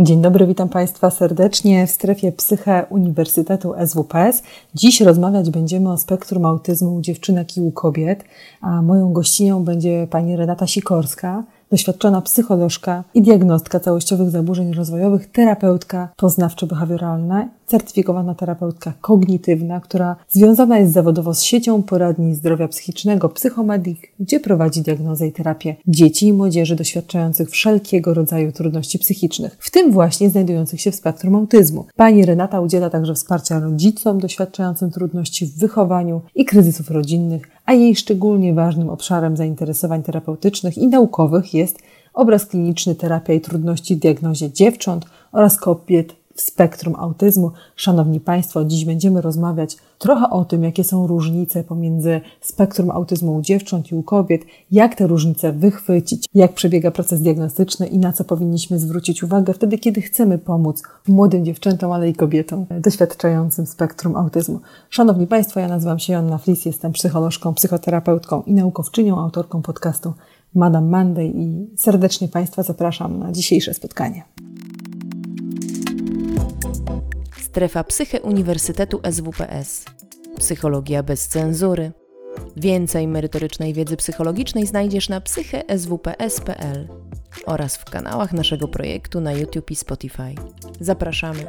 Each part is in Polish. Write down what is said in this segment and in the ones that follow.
Dzień dobry, witam Państwa serdecznie w strefie Psyche Uniwersytetu SWPS. Dziś rozmawiać będziemy o spektrum autyzmu u dziewczynek i u kobiet, a moją gościnią będzie pani Renata Sikorska, doświadczona psycholożka i diagnostka całościowych zaburzeń rozwojowych, terapeutka poznawczo-behawioralna, certyfikowana terapeutka kognitywna, która związana jest zawodowo z siecią poradni zdrowia psychicznego Psychomedik, gdzie prowadzi diagnozę i terapię dzieci i młodzieży doświadczających wszelkiego rodzaju trudności psychicznych, w tym właśnie znajdujących się w spektrum autyzmu. Pani Renata udziela także wsparcia rodzicom doświadczającym trudności w wychowaniu i kryzysów rodzinnych, a jej szczególnie ważnym obszarem zainteresowań terapeutycznych i naukowych jest obraz kliniczny, terapia i trudności w diagnozie dziewcząt oraz kobiet w spektrum autyzmu. Szanowni Państwo, dziś będziemy rozmawiać trochę o tym, jakie są różnice pomiędzy spektrum autyzmu u dziewcząt i u kobiet, jak te różnice wychwycić, jak przebiega proces diagnostyczny i na co powinniśmy zwrócić uwagę wtedy, kiedy chcemy pomóc młodym dziewczętom, ale i kobietom doświadczającym spektrum autyzmu. Szanowni Państwo, ja nazywam się Joanna Flis, jestem psycholożką, psychoterapeutką i naukowczynią, autorką podcastu Madame Monday i serdecznie Państwa zapraszam na dzisiejsze spotkanie. Strefa Psyche Uniwersytetu SWPS. Psychologia bez cenzury. Więcej merytorycznej wiedzy psychologicznej znajdziesz na psycheswps.pl oraz w kanałach naszego projektu na YouTube i Spotify. Zapraszamy.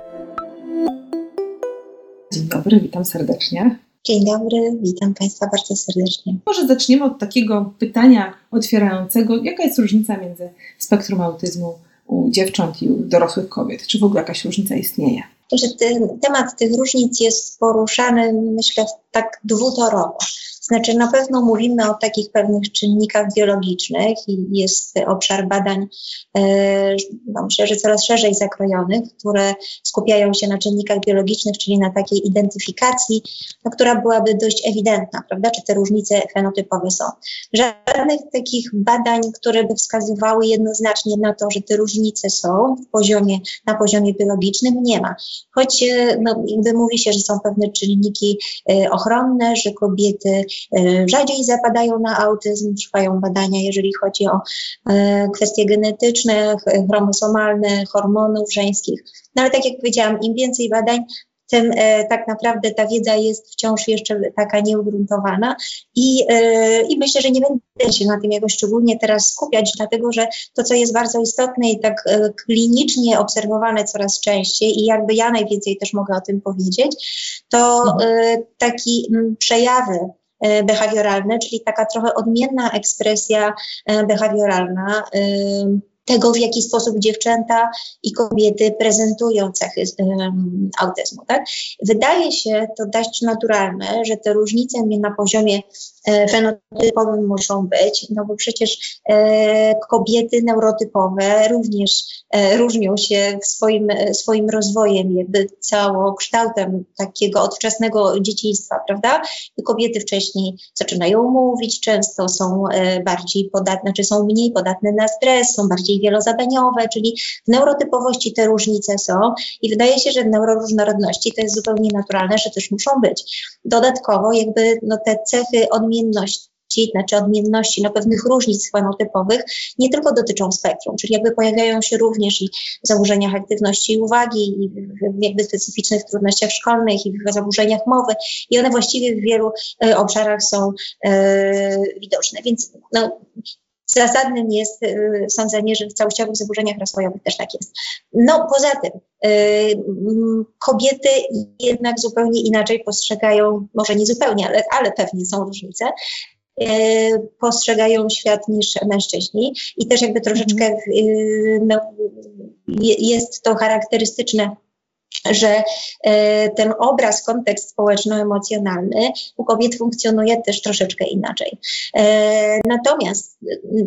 Dzień dobry, witam serdecznie. Dzień dobry, witam Państwa bardzo serdecznie. Może zaczniemy od takiego pytania otwierającego. Jaka jest różnica między spektrum autyzmu u dziewcząt i u dorosłych kobiet? Czy w ogóle jakaś różnica istnieje? że ten temat tych różnic jest poruszany, myślę, tak dwutorowo. Znaczy, na pewno mówimy o takich pewnych czynnikach biologicznych i jest obszar badań, e, no myślę, że coraz szerzej zakrojonych, które skupiają się na czynnikach biologicznych, czyli na takiej identyfikacji, no, która byłaby dość ewidentna, prawda, czy te różnice fenotypowe są. Żadnych takich badań, które by wskazywały jednoznacznie na to, że te różnice są w poziomie, na poziomie biologicznym, nie ma. Choć e, no, jakby mówi się, że są pewne czynniki e, ochronne, że kobiety rzadziej zapadają na autyzm, trwają badania, jeżeli chodzi o e, kwestie genetyczne, chromosomalne, hormonów żeńskich. No ale tak jak powiedziałam, im więcej badań, tym e, tak naprawdę ta wiedza jest wciąż jeszcze taka nieugruntowana i, e, i myślę, że nie będę się na tym jakoś szczególnie teraz skupiać, dlatego że to, co jest bardzo istotne i tak e, klinicznie obserwowane coraz częściej i jakby ja najwięcej też mogę o tym powiedzieć, to e, taki m, przejawy E, behawioralne, czyli taka trochę odmienna ekspresja e, behawioralna e, tego, w jaki sposób dziewczęta i kobiety prezentują cechy autyzmu. Tak? Wydaje się to dość naturalne, że te różnice na poziomie E, fenotypowym muszą być, no bo przecież e, kobiety neurotypowe również e, różnią się swoim, swoim rozwojem, jakby całokształtem takiego odczesnego dzieciństwa, prawda? Kobiety wcześniej zaczynają mówić, często są bardziej podatne, czy są mniej podatne na stres, są bardziej wielozadaniowe, czyli w neurotypowości te różnice są i wydaje się, że w neuroróżnorodności to jest zupełnie naturalne, że też muszą być. Dodatkowo jakby no, te cechy odmienne odmienności, znaczy odmienności, no pewnych różnic fenotypowych, nie tylko dotyczą spektrum, czyli jakby pojawiają się również i w zaburzeniach aktywności i uwagi, i w jakby specyficznych trudnościach szkolnych, i w zaburzeniach mowy, i one właściwie w wielu e, obszarach są e, widoczne. Więc no, zasadnym jest y, sądzenie, że w całościowych zaburzeniach rozwojowych też tak jest. No poza tym y, kobiety jednak zupełnie inaczej postrzegają, może nie zupełnie, ale, ale pewnie są różnice, y, postrzegają świat niż mężczyźni i też jakby troszeczkę mhm. no, jest to charakterystyczne że e, ten obraz, kontekst społeczno-emocjonalny u kobiet funkcjonuje też troszeczkę inaczej. E, natomiast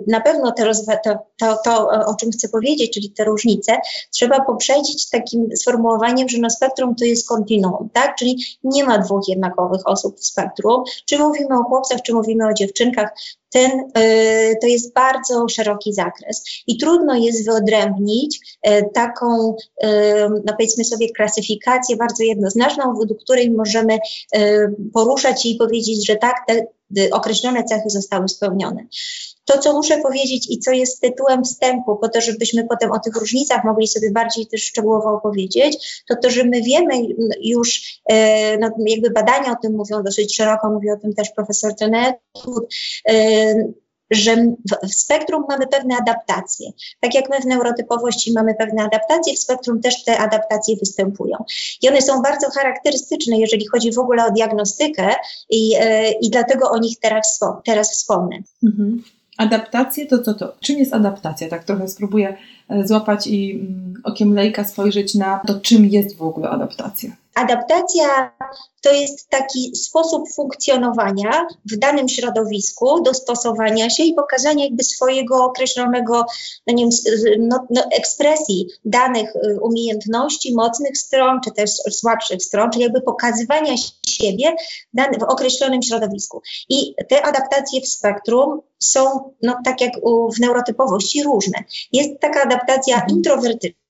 na pewno te to, to, to, o czym chcę powiedzieć, czyli te różnice, trzeba poprzedzić takim sformułowaniem, że na spektrum to jest kontinuum, tak? Czyli nie ma dwóch jednakowych osób w spektrum. Czy mówimy o chłopcach, czy mówimy o dziewczynkach, ten, y, to jest bardzo szeroki zakres i trudno jest wyodrębnić y, taką, y, no powiedzmy sobie, klasyfikację bardzo jednoznaczną, według której możemy poruszać i powiedzieć, że tak, te określone cechy zostały spełnione. To, co muszę powiedzieć i co jest tytułem wstępu, po to, żebyśmy potem o tych różnicach mogli sobie bardziej też szczegółowo opowiedzieć, to to, że my wiemy już, e, no, jakby badania o tym mówią dosyć szeroko, mówi o tym też profesor Tenet, że w spektrum mamy pewne adaptacje. Tak jak my w neurotypowości mamy pewne adaptacje, w spektrum też te adaptacje występują. I one są bardzo charakterystyczne, jeżeli chodzi w ogóle o diagnostykę i, e, i dlatego o nich teraz, teraz wspomnę. Mhm. Adaptacje to co to? Czym jest adaptacja? Tak trochę spróbuję e, złapać i mm, okiem lejka spojrzeć na to, czym jest w ogóle adaptacja. Adaptacja to jest taki sposób funkcjonowania w danym środowisku, dostosowania się i pokazania jakby swojego określonego no nie wiem, no, no, ekspresji danych y, umiejętności, mocnych stron, czy też słabszych stron, czyli jakby pokazywania siebie w określonym środowisku. I te adaptacje w spektrum są, no tak jak w neurotypowości, różne. Jest taka adaptacja mhm. introwertyczna,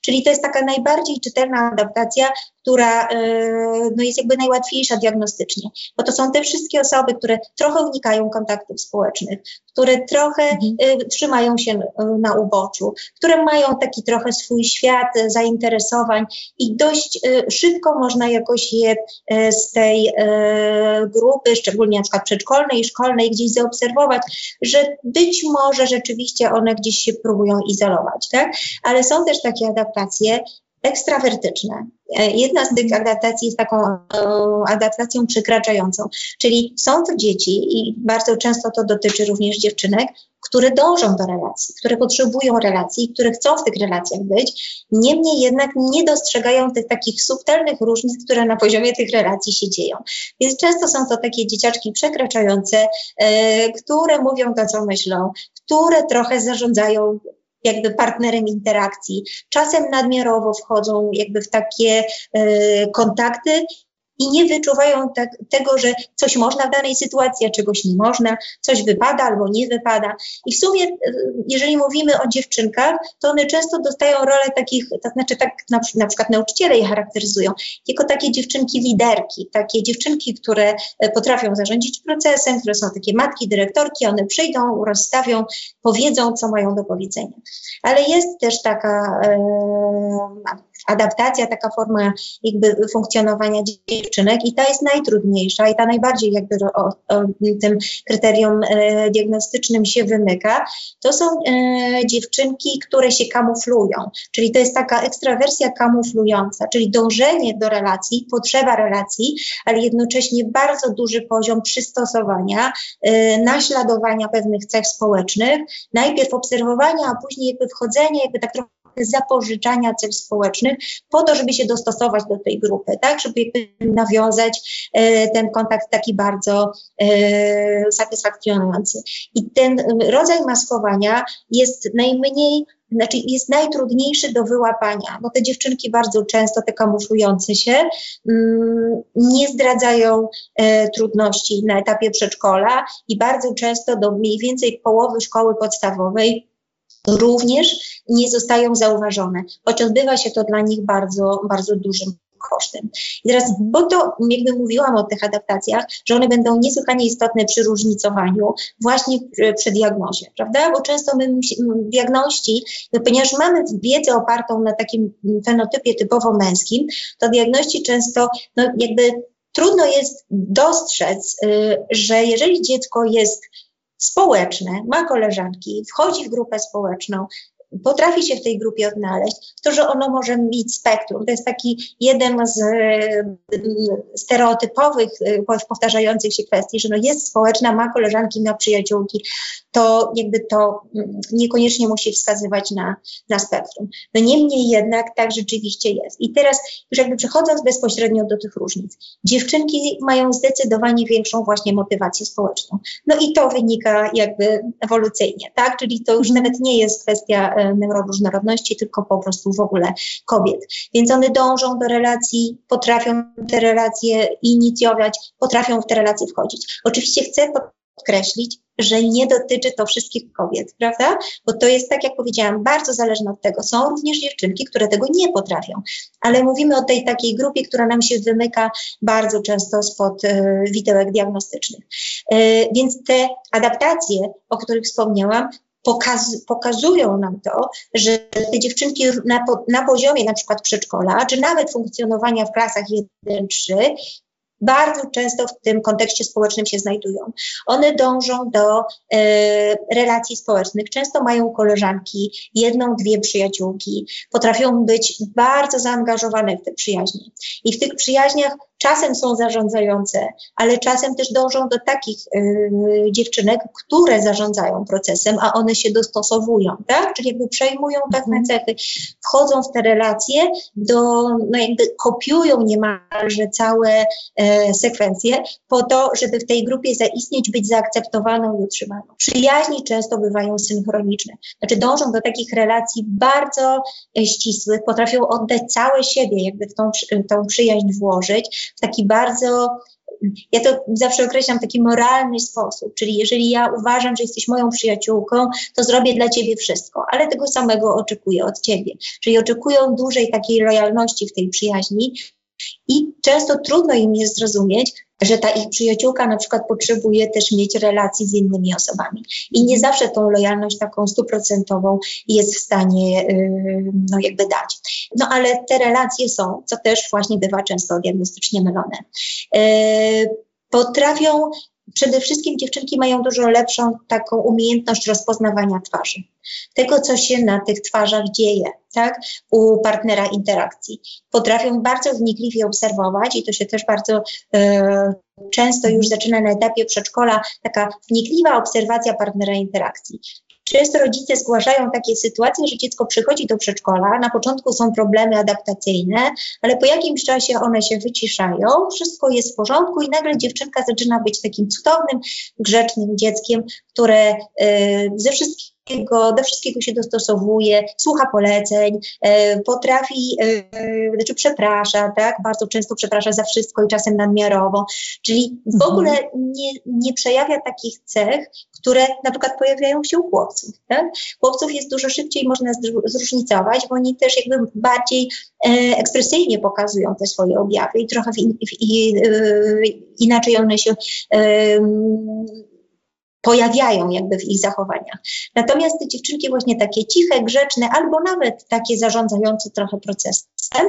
Czyli to jest taka najbardziej czytelna adaptacja, która e, no, jest jakby najłatwiejsza diagnostycznie, bo to są te wszystkie osoby, które trochę unikają kontaktów społecznych, które trochę mhm. E, trzymają się e, na uboczu, które mają taki trochę swój świat zainteresowań i dość szybko można jakoś je z tej grupy, szczególnie na przykład przedszkolnej i szkolnej, gdzieś zaobserwować, że być może rzeczywiście one gdzieś się próbują izolować, tak? Ale są też takie adaptacje, ekstrawertyczne. E, jedna z tych adaptacji jest taką e, adaptacją przekraczającą, czyli są to dzieci i bardzo często to dotyczy również dziewczynek, które dążą do relacji, które potrzebują relacji, które chcą w tych relacjach być, niemniej jednak nie dostrzegają tych takich subtelnych różnic, które na poziomie tych relacji się dzieją. Więc często są to takie dzieciaczki przekraczające, e, które mówią to, co myślą, które trochę zarządzają jakby partnerem interakcji. Czasem nadmiarowo wchodzą jakby w takie y, kontakty i nie wyczuwają tak, tego, że coś można w danej sytuacji, a czegoś nie można, coś wypada albo nie wypada. I w sumie, jeżeli mówimy o dziewczynkach, to one często dostają rolę takich, to znaczy tak na, na przykład nauczyciele je charakteryzują, jako takie dziewczynki liderki, takie dziewczynki, które e, potrafią zarządzić procesem, które są takie matki, dyrektorki, one przyjdą, rozstawią, powiedzą, co mają do powiedzenia. Ale jest też taka e, adaptacja, taka forma jakby funkcjonowania dziewczynek i ta jest najtrudniejsza i ta najbardziej jakby o, o tym kryterium e, diagnostycznym się wymyka. To są e, dziewczynki, które się kamuflują, czyli to jest taka ekstrawersja kamuflująca, czyli dążenie do relacji, potrzeba relacji, ale jednocześnie bardzo duży poziom przystosowania, e, naśladowania pewnych cech społecznych, najpierw obserwowania, a później jakby wchodzenie, jakby tak trochę zapożyczania cech społecznych po to, żeby się dostosować do tej grupy, tak, żeby nawiązać e, ten kontakt taki bardzo e, satysfakcjonujący. I ten rodzaj maskowania jest najmniej znaczy jest najtrudniejszy do wyłapania, bo te dziewczynki bardzo często, te kamuflujące się, mm, nie zdradzają e, trudności na etapie przedszkola i bardzo często do mniej więcej połowy szkoły podstawowej również nie zostają zauważone, choć odbywa się to dla nich bardzo, bardzo dużym kosztem. I teraz, bo to jakby mówiłam o tych adaptacjach, że one będą niesłychanie istotne przy różnicowaniu właśnie przy diagnozie, prawda? Bo często my diagności, ponieważ mamy wiedzę opartą na takim fenotypie typowo męskim, to diagności często no jakby trudno jest dostrzec, y, że jeżeli dziecko jest społeczne, ma koleżanki, wchodzi w grupę społeczną, potrafi się w tej grupie odnaleźć, to, że ono może mieć spektrum. To jest taki jeden z stereotypowych, e, powtarzających się kwestii, że no jest społeczna, ma koleżanki, ma przyjaciółki, to jakby to mm, niekoniecznie musi wskazywać na, na spektrum. No niemniej jednak tak rzeczywiście jest. I teraz już jakby przechodząc bezpośrednio do tych różnic, dziewczynki mają zdecydowanie większą właśnie motywację społeczną. No i to wynika jakby ewolucyjnie, tak? Czyli to już nawet nie jest kwestia neuroróżnorodności, tylko po prostu w ogóle kobiet. Więc one dążą do relacji, potrafią te relacje inicjować, potrafią w te relacje wchodzić. Oczywiście chcę podkreślić, że nie dotyczy to wszystkich kobiet, prawda? Bo to jest, tak jak powiedziałam, bardzo zależne od tego. Są również dziewczynki, które tego nie potrafią, ale mówimy o tej takiej grupie, która nam się wymyka bardzo często spod y, widełek diagnostycznych. Y, więc te adaptacje, o których wspomniałam, pokaz, pokazują nam to, że te dziewczynki na, na poziomie na przykład przedszkola, czy nawet funkcjonowania w klasach 1-3 bardzo często w tym kontekście społecznym się znajdują. One dążą do e, relacji społecznych, często mają koleżanki, jedną, dwie przyjaciółki, potrafią być bardzo zaangażowane w te przyjaźnie. I w tych przyjaźniach czasem są zarządzające, ale czasem też dążą do takich y, dziewczynek, które zarządzają procesem, a one się dostosowują, tak? Czyli jakby przejmują pewne mhm. cechy, wchodzą w te relacje, do, no jakby kopiują niemalże całe e, sekwencje po to, żeby w tej grupie zaistnieć, być zaakceptowaną i utrzymaną. Przyjaźni często bywają synchroniczne, znaczy dążą do takich relacji bardzo e, ścisłych, potrafią oddać całe siebie, jakby w tą, tą przyjaźń włożyć, w taki bardzo ja to zawsze określam w taki moralny sposób, czyli jeżeli ja uważam, że jesteś moją przyjaciółką, to zrobię dla ciebie wszystko, ale tego samego oczekuję od ciebie. Czyli oczekują dużej takiej lojalności w tej przyjaźni i często trudno im jest zrozumieć, że ta ich przyjaciółka na przykład potrzebuje też mieć relacji z innymi osobami. I nie zawsze tą lojalność taką stuprocentową jest w stanie yy, no jakby dać. No ale te relacje są, co też właśnie bywa często diagnostycznie mylone. Yy, potrafią przede wszystkim dziewczynki mają dużo lepszą taką umiejętność rozpoznawania twarzy. Tego, co się na tych twarzach dzieje, tak, u partnera interakcji. Potrafią bardzo wnikliwie obserwować i to się też bardzo e, często już zaczyna na etapie przedszkola, taka wnikliwa obserwacja partnera interakcji. Często rodzice zgłaszają takie sytuacje, że dziecko przychodzi do przedszkola, na początku są problemy adaptacyjne, ale po jakimś czasie one się wyciszają, wszystko jest w porządku i nagle dziewczynka zaczyna być takim cudownym, grzecznym dzieckiem, które y, ze wszystkich wszystkiego, do wszystkiego się dostosowuje, słucha poleceń, e, potrafi, e, znaczy przeprasza, tak? Bardzo często przeprasza za wszystko i czasem nadmiarowo. Czyli w mhm. ogóle nie, nie przejawia takich cech, które na przykład pojawiają się u chłopców. Tak? Chłopców jest dużo szybciej można zróżnicować, bo oni też jakby bardziej e, ekspresyjnie pokazują te swoje objawy i trochę w in, w, i, inaczej one się pojawiają jakby w ich zachowaniach. Natomiast te dziewczynki właśnie takie ciche, grzeczne albo nawet takie zarządzające trochę procesem,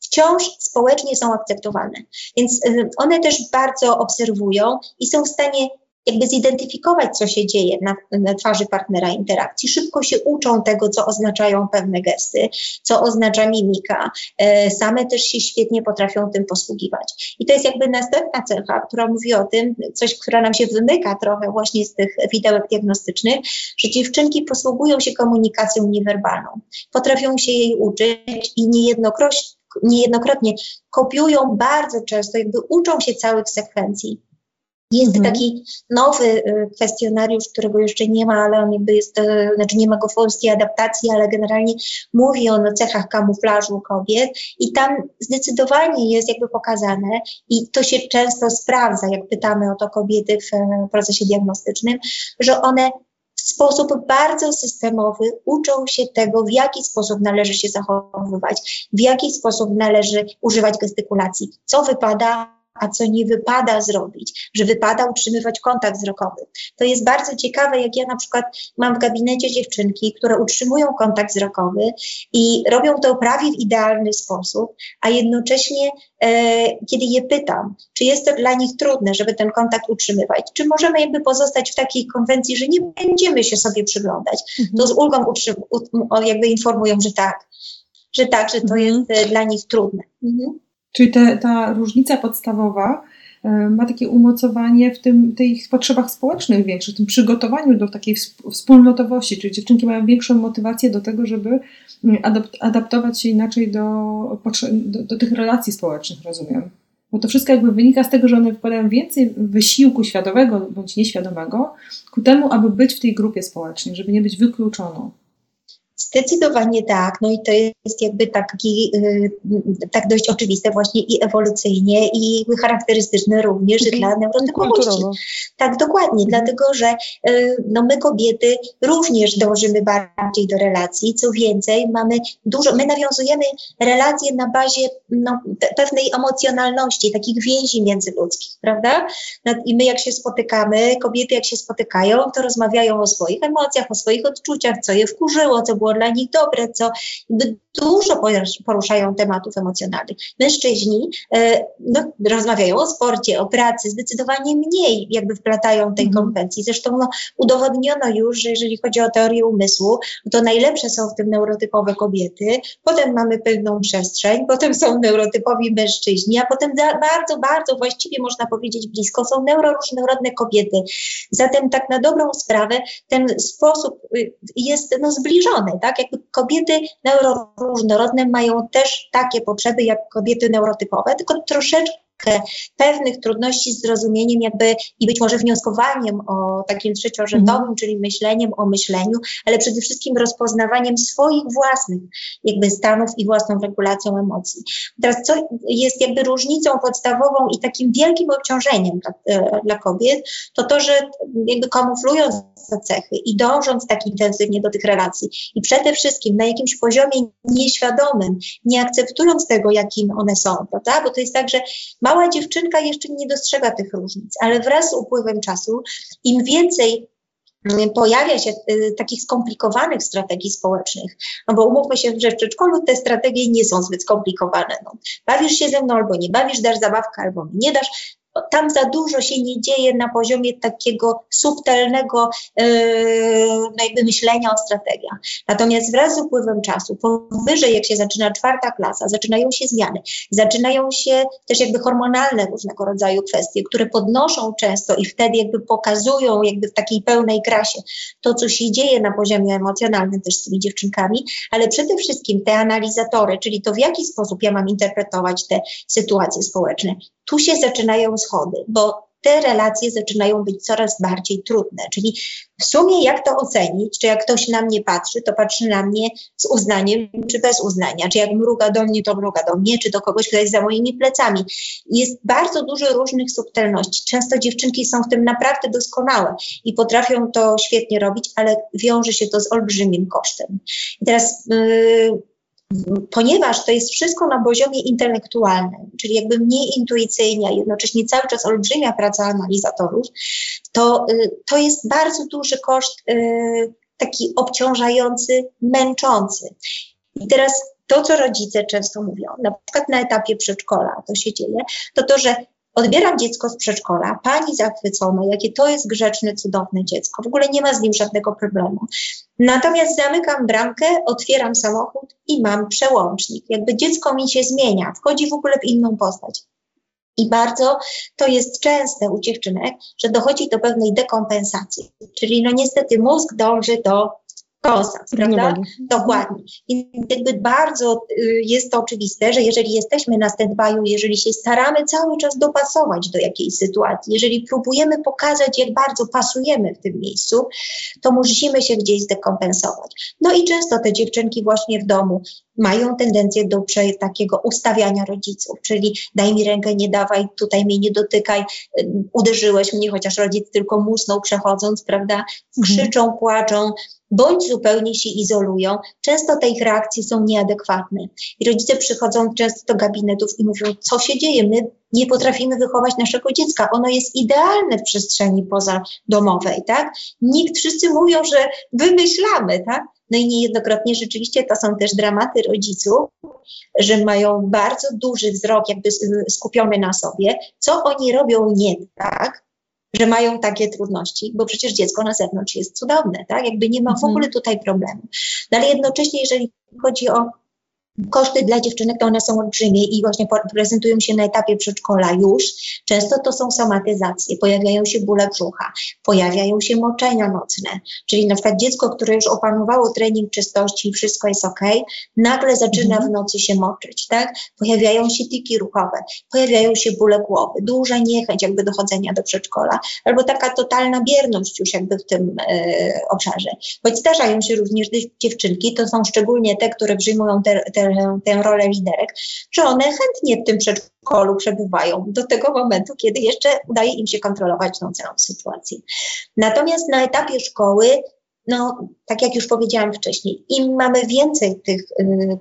wciąż społecznie są akceptowane. Więc y, one też bardzo obserwują i są w stanie jakby zidentyfikować, co się dzieje na, na, twarzy partnera interakcji. Szybko się uczą tego, co oznaczają pewne gesty, co oznacza mimika. E, same też się świetnie potrafią tym posługiwać. I to jest jakby następna cecha, która mówi o tym, coś, która nam się wymyka trochę właśnie z tych widełek diagnostycznych, że dziewczynki posługują się komunikacją niewerbalną. Potrafią się jej uczyć i niejednokrotnie, niejednokrotnie kopiują bardzo często, jakby uczą się całych sekwencji jest mhm. taki nowy y, kwestionariusz, którego jeszcze nie ma, ale on jakby jest, y, znaczy nie ma go w polskiej adaptacji, ale generalnie mówi on o cechach kamuflażu kobiet i tam zdecydowanie jest jakby pokazane i to się często sprawdza, jak pytamy o to kobiety w e, procesie diagnostycznym, że one w sposób bardzo systemowy uczą się tego, w jaki sposób należy się zachowywać, w jaki sposób należy używać gestykulacji, co wypada, a co nie wypada zrobić, że wypada utrzymywać kontakt wzrokowy. To jest bardzo ciekawe, jak ja na przykład mam w gabinecie dziewczynki, które utrzymują kontakt wzrokowy i robią to prawie w idealny sposób, a jednocześnie, e, kiedy je pytam, czy jest to dla nich trudne, żeby ten kontakt utrzymywać, czy możemy jakby pozostać w takiej konwencji, że nie będziemy się sobie przyglądać, mhm. to z ulgą jakby informują, że tak, że tak, że to mhm. jest e, dla nich trudne. Mhm. Czyli te, ta różnica podstawowa e, ma takie umocowanie w tym, tych potrzebach społecznych większych, w tym przygotowaniu do takiej wspólnotowości, czyli dziewczynki mają większą motywację do tego, żeby mm, adaptować się inaczej do, do, do tych relacji społecznych, rozumiem. Bo to wszystko jakby wynika z tego, że one wkładają więcej wysiłku świadomego bądź nieświadomego ku temu, aby być w tej grupie społecznej, żeby nie być wykluczoną Zdecydowanie tak. No i to jest jakby taki, y, tak dość oczywiste właśnie i ewolucyjnie i charakterystyczne również mhm. dla neurotypowości. Tak, dokładnie, mhm. dlatego że y, no my kobiety również dążymy bardziej do relacji. Co więcej, mamy dużo, my nawiązujemy relacje na bazie no, pewnej emocjonalności, takich więzi międzyludzkich, prawda? I my jak się spotykamy, kobiety jak się spotykają, to rozmawiają o swoich emocjach, o swoich odczuciach, co je wkurzyło, co było dla nich dobre, co dużo poruszają tematów emocjonalnych. Mężczyźni e, no, rozmawiają o sporcie, o pracy, zdecydowanie mniej jakby wplatają tej mhm. konwencji. Zresztą no, udowodniono już, że jeżeli chodzi o teorię umysłu, to najlepsze są w tym neurotypowe kobiety, potem mamy pewną przestrzeń, potem są neurotypowi mężczyźni, a potem bardzo, bardzo właściwie można powiedzieć blisko są neuroróżnorodne kobiety. Zatem tak na dobrą sprawę ten sposób y, jest no, zbliżony, tak? Jakby kobiety neuroróżnorodne mają też takie potrzeby jak kobiety neurotypowe, tylko troszeczkę pewnych trudności z zrozumieniem jakby i być może wnioskowaniem o takim trzeciorzędowym, mm. czyli myśleniem o myśleniu, ale przede wszystkim rozpoznawaniem swoich własnych jakby stanów i własną regulacją emocji. Teraz co jest jakby różnicą podstawową i takim wielkim obciążeniem dla, e, dla kobiet, to to, że jakby kamuflując te cechy i dążąc tak intensywnie do tych relacji i przede wszystkim na jakimś poziomie nieświadomym, nie akceptując tego, jakim one są, prawda? Bo to jest tak, że ma mała dziewczynka jeszcze nie dostrzega tych różnic, ale wraz z upływem czasu, im więcej mm, pojawia się y, takich skomplikowanych strategii społecznych, no bo umówmy się, że w przedszkolu te strategie nie są zbyt skomplikowane. No, bawisz się ze mną albo nie bawisz, dasz zabawkę albo nie dasz, tam za dużo się nie dzieje na poziomie takiego subtelnego yy, myślenia o strategiach. Natomiast wraz z upływem czasu, powyżej jak się zaczyna czwarta klasa, zaczynają się zmiany, zaczynają się też jakby hormonalne różnego rodzaju kwestie, które podnoszą często i wtedy jakby pokazują jakby w takiej pełnej krasie to, co się dzieje na poziomie emocjonalnym też z tymi dziewczynkami, ale przede wszystkim te analizatory, czyli to w jaki sposób ja mam interpretować te sytuacje społeczne, tu się zaczynają schody, bo te relacje zaczynają być coraz bardziej trudne. Czyli w sumie jak to ocenić? Czy jak ktoś na mnie patrzy, to patrzy na mnie z uznaniem, czy bez uznania? Czy jak mruga do mnie, to mruga do mnie, czy do kogoś, kto jest za moimi plecami? Jest bardzo dużo różnych subtelności. Często dziewczynki są w tym naprawdę doskonałe i potrafią to świetnie robić, ale wiąże się to z olbrzymim kosztem. I teraz yy, ponieważ to jest wszystko na poziomie intelektualnym, czyli jakby mniej intuicyjnie, a jednocześnie cały czas olbrzymia praca analizatorów, to, y, to jest bardzo duży koszt, y, taki obciążający, męczący. I teraz to, co rodzice często mówią, na przykład na etapie przedszkola to się dzieje, to to, że Odbieram dziecko z przedszkola, pani zachwycona, jakie to jest grzeczne, cudowne dziecko. W ogóle nie ma z nim żadnego problemu. Natomiast zamykam bramkę, otwieram samochód i mam przełącznik. Jakby dziecko mi się zmienia, wchodzi w ogóle w inną postać. I bardzo to jest częste u dziewczynek, że dochodzi do pewnej dekompensacji. Czyli no niestety mózg dąży do konsens, prawda? Dokładnie. I jakby bardzo y, jest to oczywiste, że jeżeli jesteśmy na stand-by'u, jeżeli się staramy cały czas dopasować do jakiejś sytuacji, jeżeli próbujemy pokazać, jak bardzo pasujemy w tym miejscu, to musimy się gdzieś zdekompensować. No i często te dziewczynki właśnie w domu mają tendencję do takiego ustawiania rodziców, czyli daj mi rękę, nie dawaj, tutaj mnie nie dotykaj, y, uderzyłeś mnie, chociaż rodzic tylko musnął przechodząc, prawda? Mhm. Krzyczą, płaczą, bądź zupełnie się izolują. Często te ich reakcje są nieadekwatne. I rodzice przychodzą często do gabinetów i mówią, co się dzieje, my nie potrafimy wychować naszego dziecka. Ono jest idealne w przestrzeni pozadomowej, tak? Nikt, wszyscy mówią, że wymyślamy, tak? No i niejednokrotnie rzeczywiście to są też dramaty rodziców, że mają bardzo duży wzrok jakby skupiony na sobie, co oni robią nie tak, że mają takie trudności, bo przecież dziecko na zewnątrz jest cudowne, tak? Jakby nie ma w mhm. ogóle tutaj problemu. No ale jednocześnie, jeżeli chodzi o Koszty dla dziewczynek to one są olbrzymie i właśnie prezentują się na etapie przedszkola już. Często to są somatyzacje, pojawiają się bóle brzucha, pojawiają się moczenia nocne, czyli na przykład dziecko, które już opanowało trening czystości i wszystko jest ok, nagle zaczyna mhm. w nocy się moczyć, tak? Pojawiają się tiki ruchowe, pojawiają się bóle głowy, duża niechęć jakby dochodzenia do przedszkola, albo taka totalna bierność już jakby w tym e, obszarze. Choć zdarzają się również dziewczynki, to są szczególnie te, które przyjmują te, te tę, tę rolę liderek, że one chętnie w tym przedszkolu przebywają do tego momentu, kiedy jeszcze udaje im się kontrolować tą całą sytuację. Natomiast na etapie szkoły no, tak jak już powiedziałam wcześniej, im mamy więcej tych y,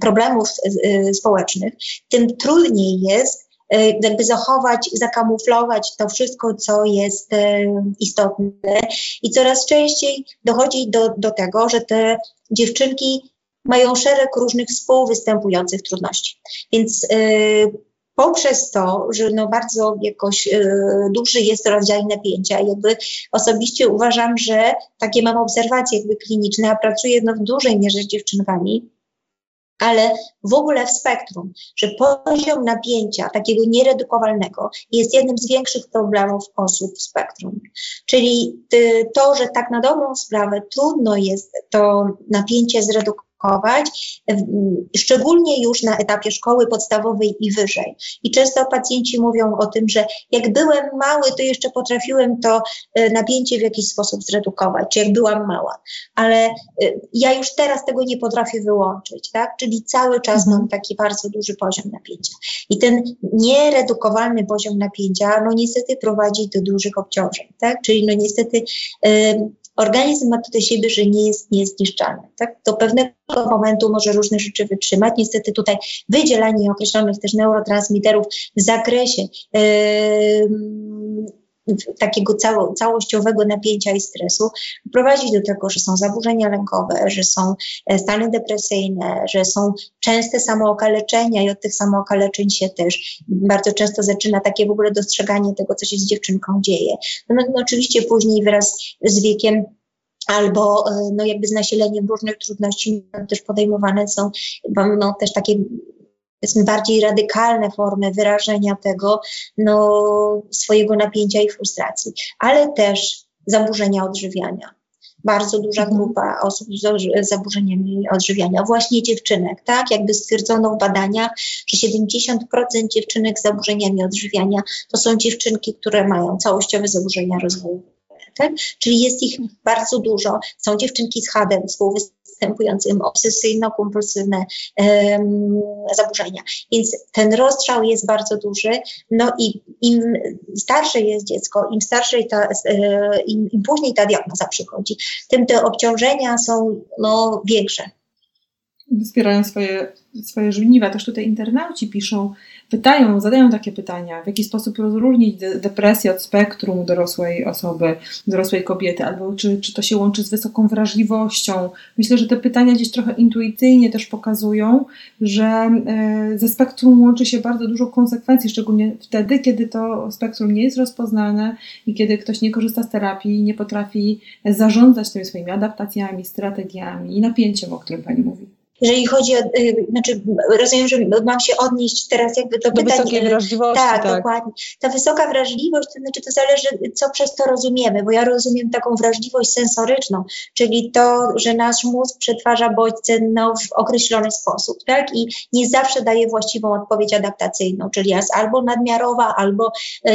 problemów y, społecznych, tym trudniej jest y, jakby zachować, zakamuflować to wszystko, co jest y, istotne. I coraz częściej dochodzi do, do tego, że te dziewczynki mają szereg różnych współwystępujących trudności. Więc y, poprzez to, że no bardzo jakoś y, duży jest rodzaj napięcia, jakby osobiście uważam, że takie mam obserwacje jakby kliniczne, a pracuję no, w dużej mierze z dziewczynkami, ale w ogóle w spektrum, że poziom napięcia takiego nieredukowalnego jest jednym z większych problemów osób w spektrum. Czyli y, to, że tak na dobrą sprawę trudno jest to napięcie zredukować, szczególnie już na etapie szkoły podstawowej i wyżej. I często pacjenci mówią o tym, że jak byłem mały, to jeszcze potrafiłem to e, napięcie w jakiś sposób zredukować, czy jak byłam mała, ale e, ja już teraz tego nie potrafię wyłączyć, tak? Czyli cały czas mam taki bardzo duży poziom napięcia. I ten nieredukowalny poziom napięcia, no niestety prowadzi do dużych obciążeń, tak? Czyli no niestety organizm ma to do siebie, że nie jest niezniszczalny. Tak? Do pewnego momentu może różne rzeczy wytrzymać. Niestety tutaj wydzielanie określonych też neurotransmiterów w zakresie yy, takiego cało, całościowego napięcia i stresu prowadzi do tego, że są zaburzenia lękowe, że są e, stany depresyjne, że są częste samookaleczenia i od tych samookaleczeń się też bardzo często zaczyna takie w ogóle dostrzeganie tego, co się z dziewczynką dzieje. No, no oczywiście później wraz z wiekiem albo e, no jakby z nasileniem różnych trudności też podejmowane są no, też takie powiedzmy bardziej radykalne formy wyrażenia tego no, swojego napięcia i frustracji, ale też zaburzenia odżywiania. Bardzo duża mhm. grupa osób z zaburzeniami odżywiania, właśnie dziewczynek, tak? Jakby stwierdzono w badaniach, że 70% dziewczynek z zaburzeniami odżywiania to są dziewczynki, które mają całościowe zaburzenia rozwoju. Tak? Czyli jest ich bardzo dużo. Są dziewczynki z HADem, występującym obsesyjno-kompulsywne um, zaburzenia. Więc ten rozstrzał jest bardzo duży. No i im starsze jest dziecko, im starsze ta, e, im, im później ta diagnoza przychodzi, tym te obciążenia są no, większe. Wspierają swoje, swoje żniwa. Też tutaj internauci piszą, pytają, zadają takie pytania, w jaki sposób rozróżnić de depresję od spektrum dorosłej osoby, dorosłej kobiety, albo czy, czy to się łączy z wysoką wrażliwością. Myślę, że te pytania gdzieś trochę intuicyjnie też pokazują, że e, ze spektrum łączy się bardzo dużo konsekwencji, szczególnie wtedy, kiedy to spektrum nie jest rozpoznane i kiedy ktoś nie korzysta z terapii, nie potrafi zarządzać tymi swoimi adaptacjami, strategiami i napięciem, o którym Pani mówi. Jeżeli chodzi o, y, znaczy rozumiem, że mam się odnieść teraz jakby do, do pytań. wysokiej wrażliwości. Tak, tak, dokładnie. Ta wysoka wrażliwość, to znaczy to zależy, co przez to rozumiemy, bo ja rozumiem taką wrażliwość sensoryczną, czyli to, że nasz mózg przetwarza bodźce no, w określony sposób, tak? I nie zawsze daje właściwą odpowiedź adaptacyjną, czyli jest albo nadmiarowa, albo y,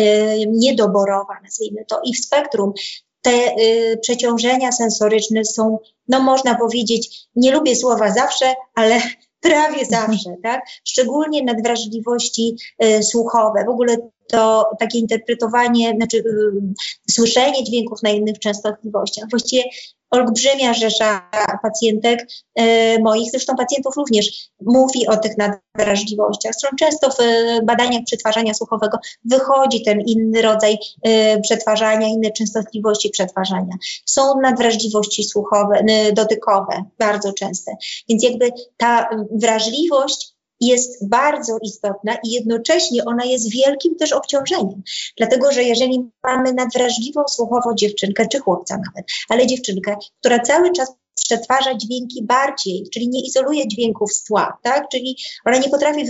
niedoborowa, nazwijmy to. I w spektrum te y, przeciążenia sensoryczne są, no można powiedzieć, nie lubię słowa zawsze, ale prawie zawsze, tak? Szczególnie nadwrażliwości y, słuchowe. W ogóle to takie interpretowanie, znaczy y, słyszenie dźwięków na innych częstotliwościach. Właściwie olbrzymia rzesza pacjentek e, moich, zresztą pacjentów również, mówi o tych nadwrażliwościach. Zresztą często w badaniach przetwarzania słuchowego wychodzi ten inny rodzaj e, przetwarzania, inne częstotliwości przetwarzania. Są nadwrażliwości słuchowe, dotykowe, bardzo częste. Więc jakby ta wrażliwość jest bardzo istotna i jednocześnie ona jest wielkim też obciążeniem. Dlatego, że jeżeli mamy nadwrażliwą słuchowo dziewczynkę, czy chłopca nawet, ale dziewczynkę, która cały czas przetwarza dźwięki bardziej, czyli nie izoluje dźwięków z tła, tak? Czyli ona nie potrafi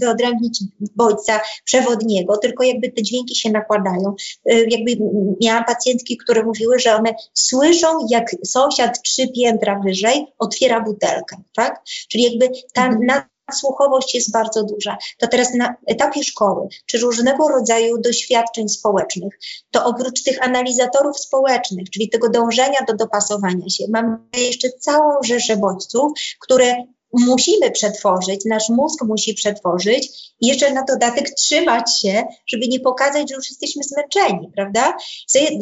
wyodrębnić bodźca przewodniego, tylko jakby te dźwięki się nakładają. Y, jakby miałam pacjentki, które mówiły, że one słyszą, jak sąsiad trzy piętra wyżej otwiera butelkę, tak? Czyli jakby ta mhm słuchowość jest bardzo duża. To teraz na etapie szkoły, czy różnego rodzaju doświadczeń społecznych, to oprócz tych analizatorów społecznych, czyli tego dążenia do dopasowania się, mamy jeszcze całą rzeszę bodźców, które musimy przetworzyć, nasz mózg musi przetworzyć i jeszcze na dodatek trzymać się, żeby nie pokazać, że już jesteśmy zmęczeni, prawda?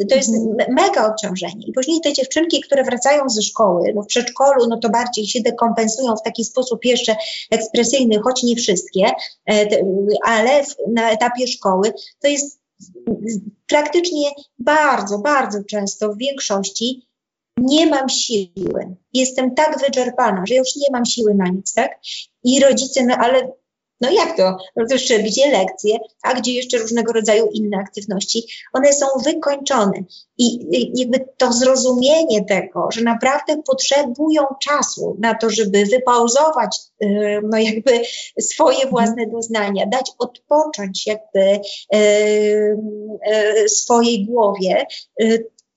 To jest mhm. mega obciążenie. I później te dziewczynki, które wracają ze szkoły, no w przedszkolu, no to bardziej się dekompensują w taki sposób jeszcze ekspresyjny, choć nie wszystkie, e, ale na etapie szkoły to jest praktycznie bardzo, bardzo często w większości nie mam siły. Jestem tak wyczerpana, że już nie mam siły na nic, tak? I rodzice, no ale no jak to? No to jeszcze gdzie lekcje, a gdzie jeszcze różnego rodzaju inne aktywności? One są wykończone. I jakby to zrozumienie tego, że naprawdę potrzebują czasu na to, żeby wypauzować y, no jakby swoje mhm. własne doznania, dać odpocząć jakby y, y, swojej głowie,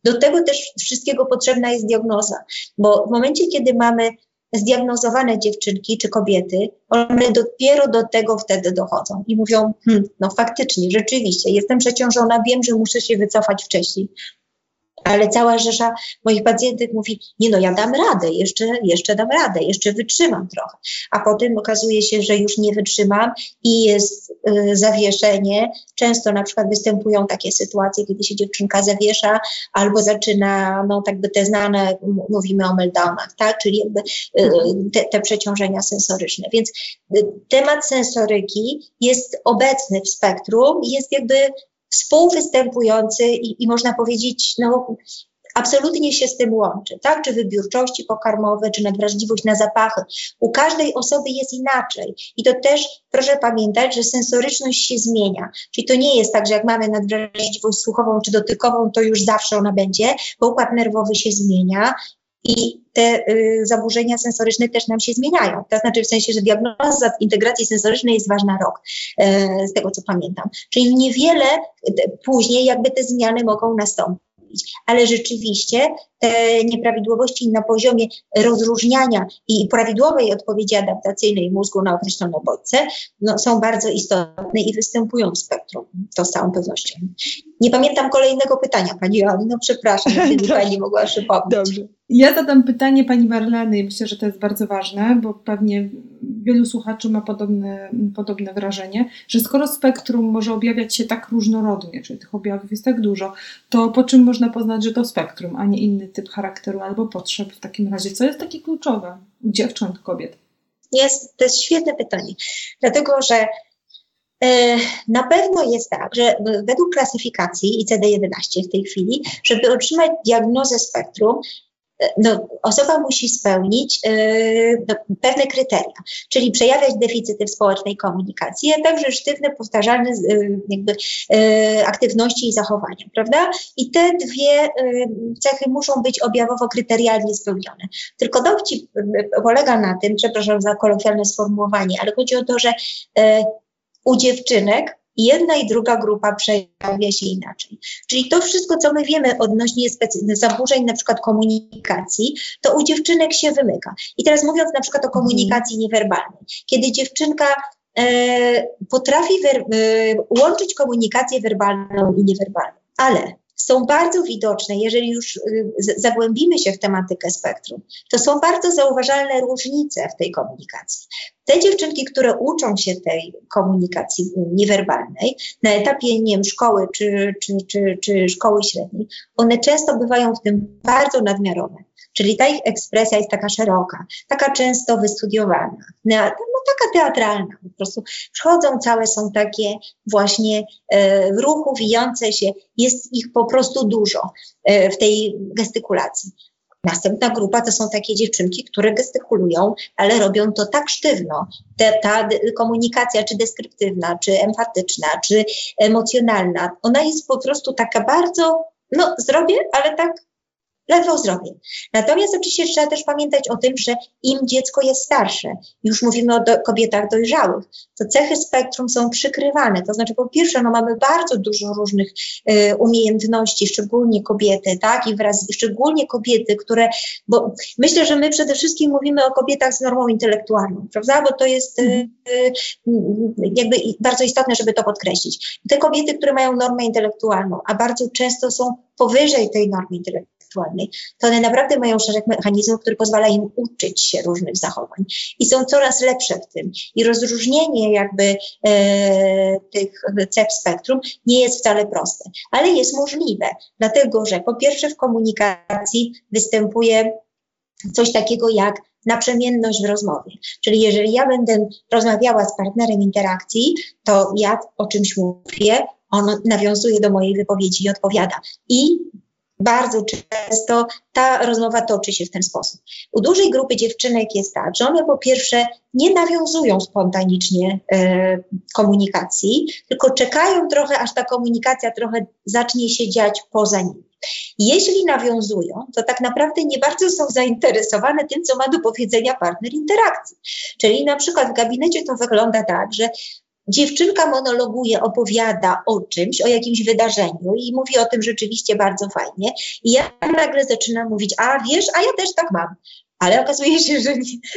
do tego też wszystkiego potrzebna jest diagnoza, bo w momencie, kiedy mamy zdiagnozowane dziewczynki czy kobiety, one dopiero do tego wtedy dochodzą i mówią, hm, no faktycznie, rzeczywiście, jestem przeciążona, wiem, że muszę się wycofać wcześniej. Ale cała rzesza moich pacjentów mówi, nie no, ja dam radę, jeszcze, jeszcze dam radę, jeszcze wytrzymam trochę. A potem okazuje się, że już nie wytrzymam i jest y, zawieszenie. Często na przykład występują takie sytuacje, kiedy się dziewczynka zawiesza albo zaczyna, no tak by te znane, mówimy o meltdownach, tak, czyli jakby y, te, te przeciążenia sensoryczne. Więc y, temat sensoryki jest obecny w spektrum, jest jakby współwystępujący i, i można powiedzieć, no, absolutnie się z tym łączy, tak? Czy wybiórczości pokarmowe, czy nadwrażliwość na zapachy. U każdej osoby jest inaczej. I to też proszę pamiętać, że sensoryczność się zmienia. Czyli to nie jest tak, że jak mamy nadwrażliwość słuchową czy dotykową, to już zawsze ona będzie, bo układ nerwowy się zmienia i te y, zaburzenia sensoryczne też nam się zmieniają. To znaczy w sensie, że diagnoza integracji sensorycznej jest ważna rok, y, z tego co pamiętam. Czyli niewiele y, później jakby te zmiany mogą nastąpić ale rzeczywiście nieprawidłowości na poziomie rozróżniania i prawidłowej odpowiedzi adaptacyjnej mózgu na określone bodźce no, są bardzo istotne i występują w spektrum, to z całą pewnością. Nie pamiętam kolejnego pytania, Pani Joanny, no przepraszam, gdyby Pani mogła przypomnieć. Dobrze. Ja zadam pytanie Pani Marleny i myślę, że to jest bardzo ważne, bo pewnie wielu słuchaczy ma podobne, podobne wrażenie, że skoro spektrum może objawiać się tak różnorodnie, czyli tych objawów jest tak dużo, to po czym można poznać, że to spektrum, a nie inny typ charakteru albo potrzeb w takim razie? Co jest takie kluczowe u dziewcząt, kobiet? Jest, to jest świetne pytanie, dlatego że e, na pewno jest tak, że według klasyfikacji ICD-11 w tej chwili, żeby otrzymać diagnozę spektrum, no, osoba musi spełnić no, pewne kryteria, czyli przejawiać deficyty w społecznej komunikacji, a także sztywne, powtarzalne y, jakby, aktywności i zachowania, prawda? I te dwie cechy muszą być objawowo kryterialnie spełnione. Tylko dowcip polega na tym, przepraszam za kolokwialne sformułowanie, ale chodzi o to, że u dziewczynek jedna i druga grupa przejawia się inaczej. Czyli to wszystko, co my wiemy odnośnie zaburzeń na przykład komunikacji, to u dziewczynek się wymyka. I teraz mówiąc na przykład o mhm. komunikacji niewerbalnej, kiedy dziewczynka e, potrafi wer, e, łączyć komunikację werbalną i niewerbalną, ale są bardzo widoczne, jeżeli już y, zagłębimy się w tematykę spektrum, to są bardzo zauważalne różnice w tej komunikacji. Te dziewczynki, które uczą się tej komunikacji niewerbalnej na etapie nie wiem, szkoły czy, czy, czy, czy szkoły średniej, one często bywają w tym bardzo nadmiarowe. Czyli ta ich ekspresja jest taka szeroka, taka często wystudiowana, no, taka teatralna. Po prostu przychodzą całe, są takie właśnie e, w ruchu, wijące się, jest ich po prostu dużo e, w tej gestykulacji. Następna grupa to są takie dziewczynki, które gestykulują, ale robią to tak sztywno. Te, ta komunikacja, czy deskryptywna, czy emfatyczna, czy emocjonalna, ona jest po prostu taka bardzo, no zrobię, ale tak ledwo zdrowie. Natomiast oczywiście trzeba też pamiętać o tym, że im dziecko jest starsze, już mówimy o do, kobietach dojrzałych, to cechy spektrum są przykrywane. To znaczy, po pierwsze, no mamy bardzo dużo różnych y, umiejętności, szczególnie kobiety, tak, i wraz, szczególnie kobiety, które, bo myślę, że my przede wszystkim mówimy o kobietach z normą intelektualną, prawda, bo to jest y, y, jakby bardzo istotne, żeby to podkreślić. Te kobiety, które mają normę intelektualną, a bardzo często są powyżej tej normy intelektualnej, to one naprawdę mają szereg mechanizmów, które pozwala im uczyć się różnych zachowań i są coraz lepsze w tym. I rozróżnienie jakby e, tych cech spektrum nie jest wcale proste, ale jest możliwe, dlatego że po pierwsze w komunikacji występuje coś takiego jak naprzemienność w rozmowie. Czyli jeżeli ja będę rozmawiała z partnerem interakcji, to ja o czymś mówię, on nawiązuje do mojej wypowiedzi i odpowiada. I bardzo często ta rozmowa toczy się w ten sposób. U dużej grupy dziewczynek jest tak, że one po pierwsze nie nawiązują spontanicznie e, komunikacji, tylko czekają trochę, aż ta komunikacja trochę zacznie się dziać poza nimi. Jeśli nawiązują, to tak naprawdę nie bardzo są zainteresowane tym, co ma do powiedzenia partner interakcji. Czyli na przykład w gabinecie to wygląda tak, że Dziewczynka monologuje, opowiada o czymś, o jakimś wydarzeniu i mówi o tym rzeczywiście bardzo fajnie. I ja nagle zaczynam mówić, a wiesz, a ja też tak mam ale okazuje się, że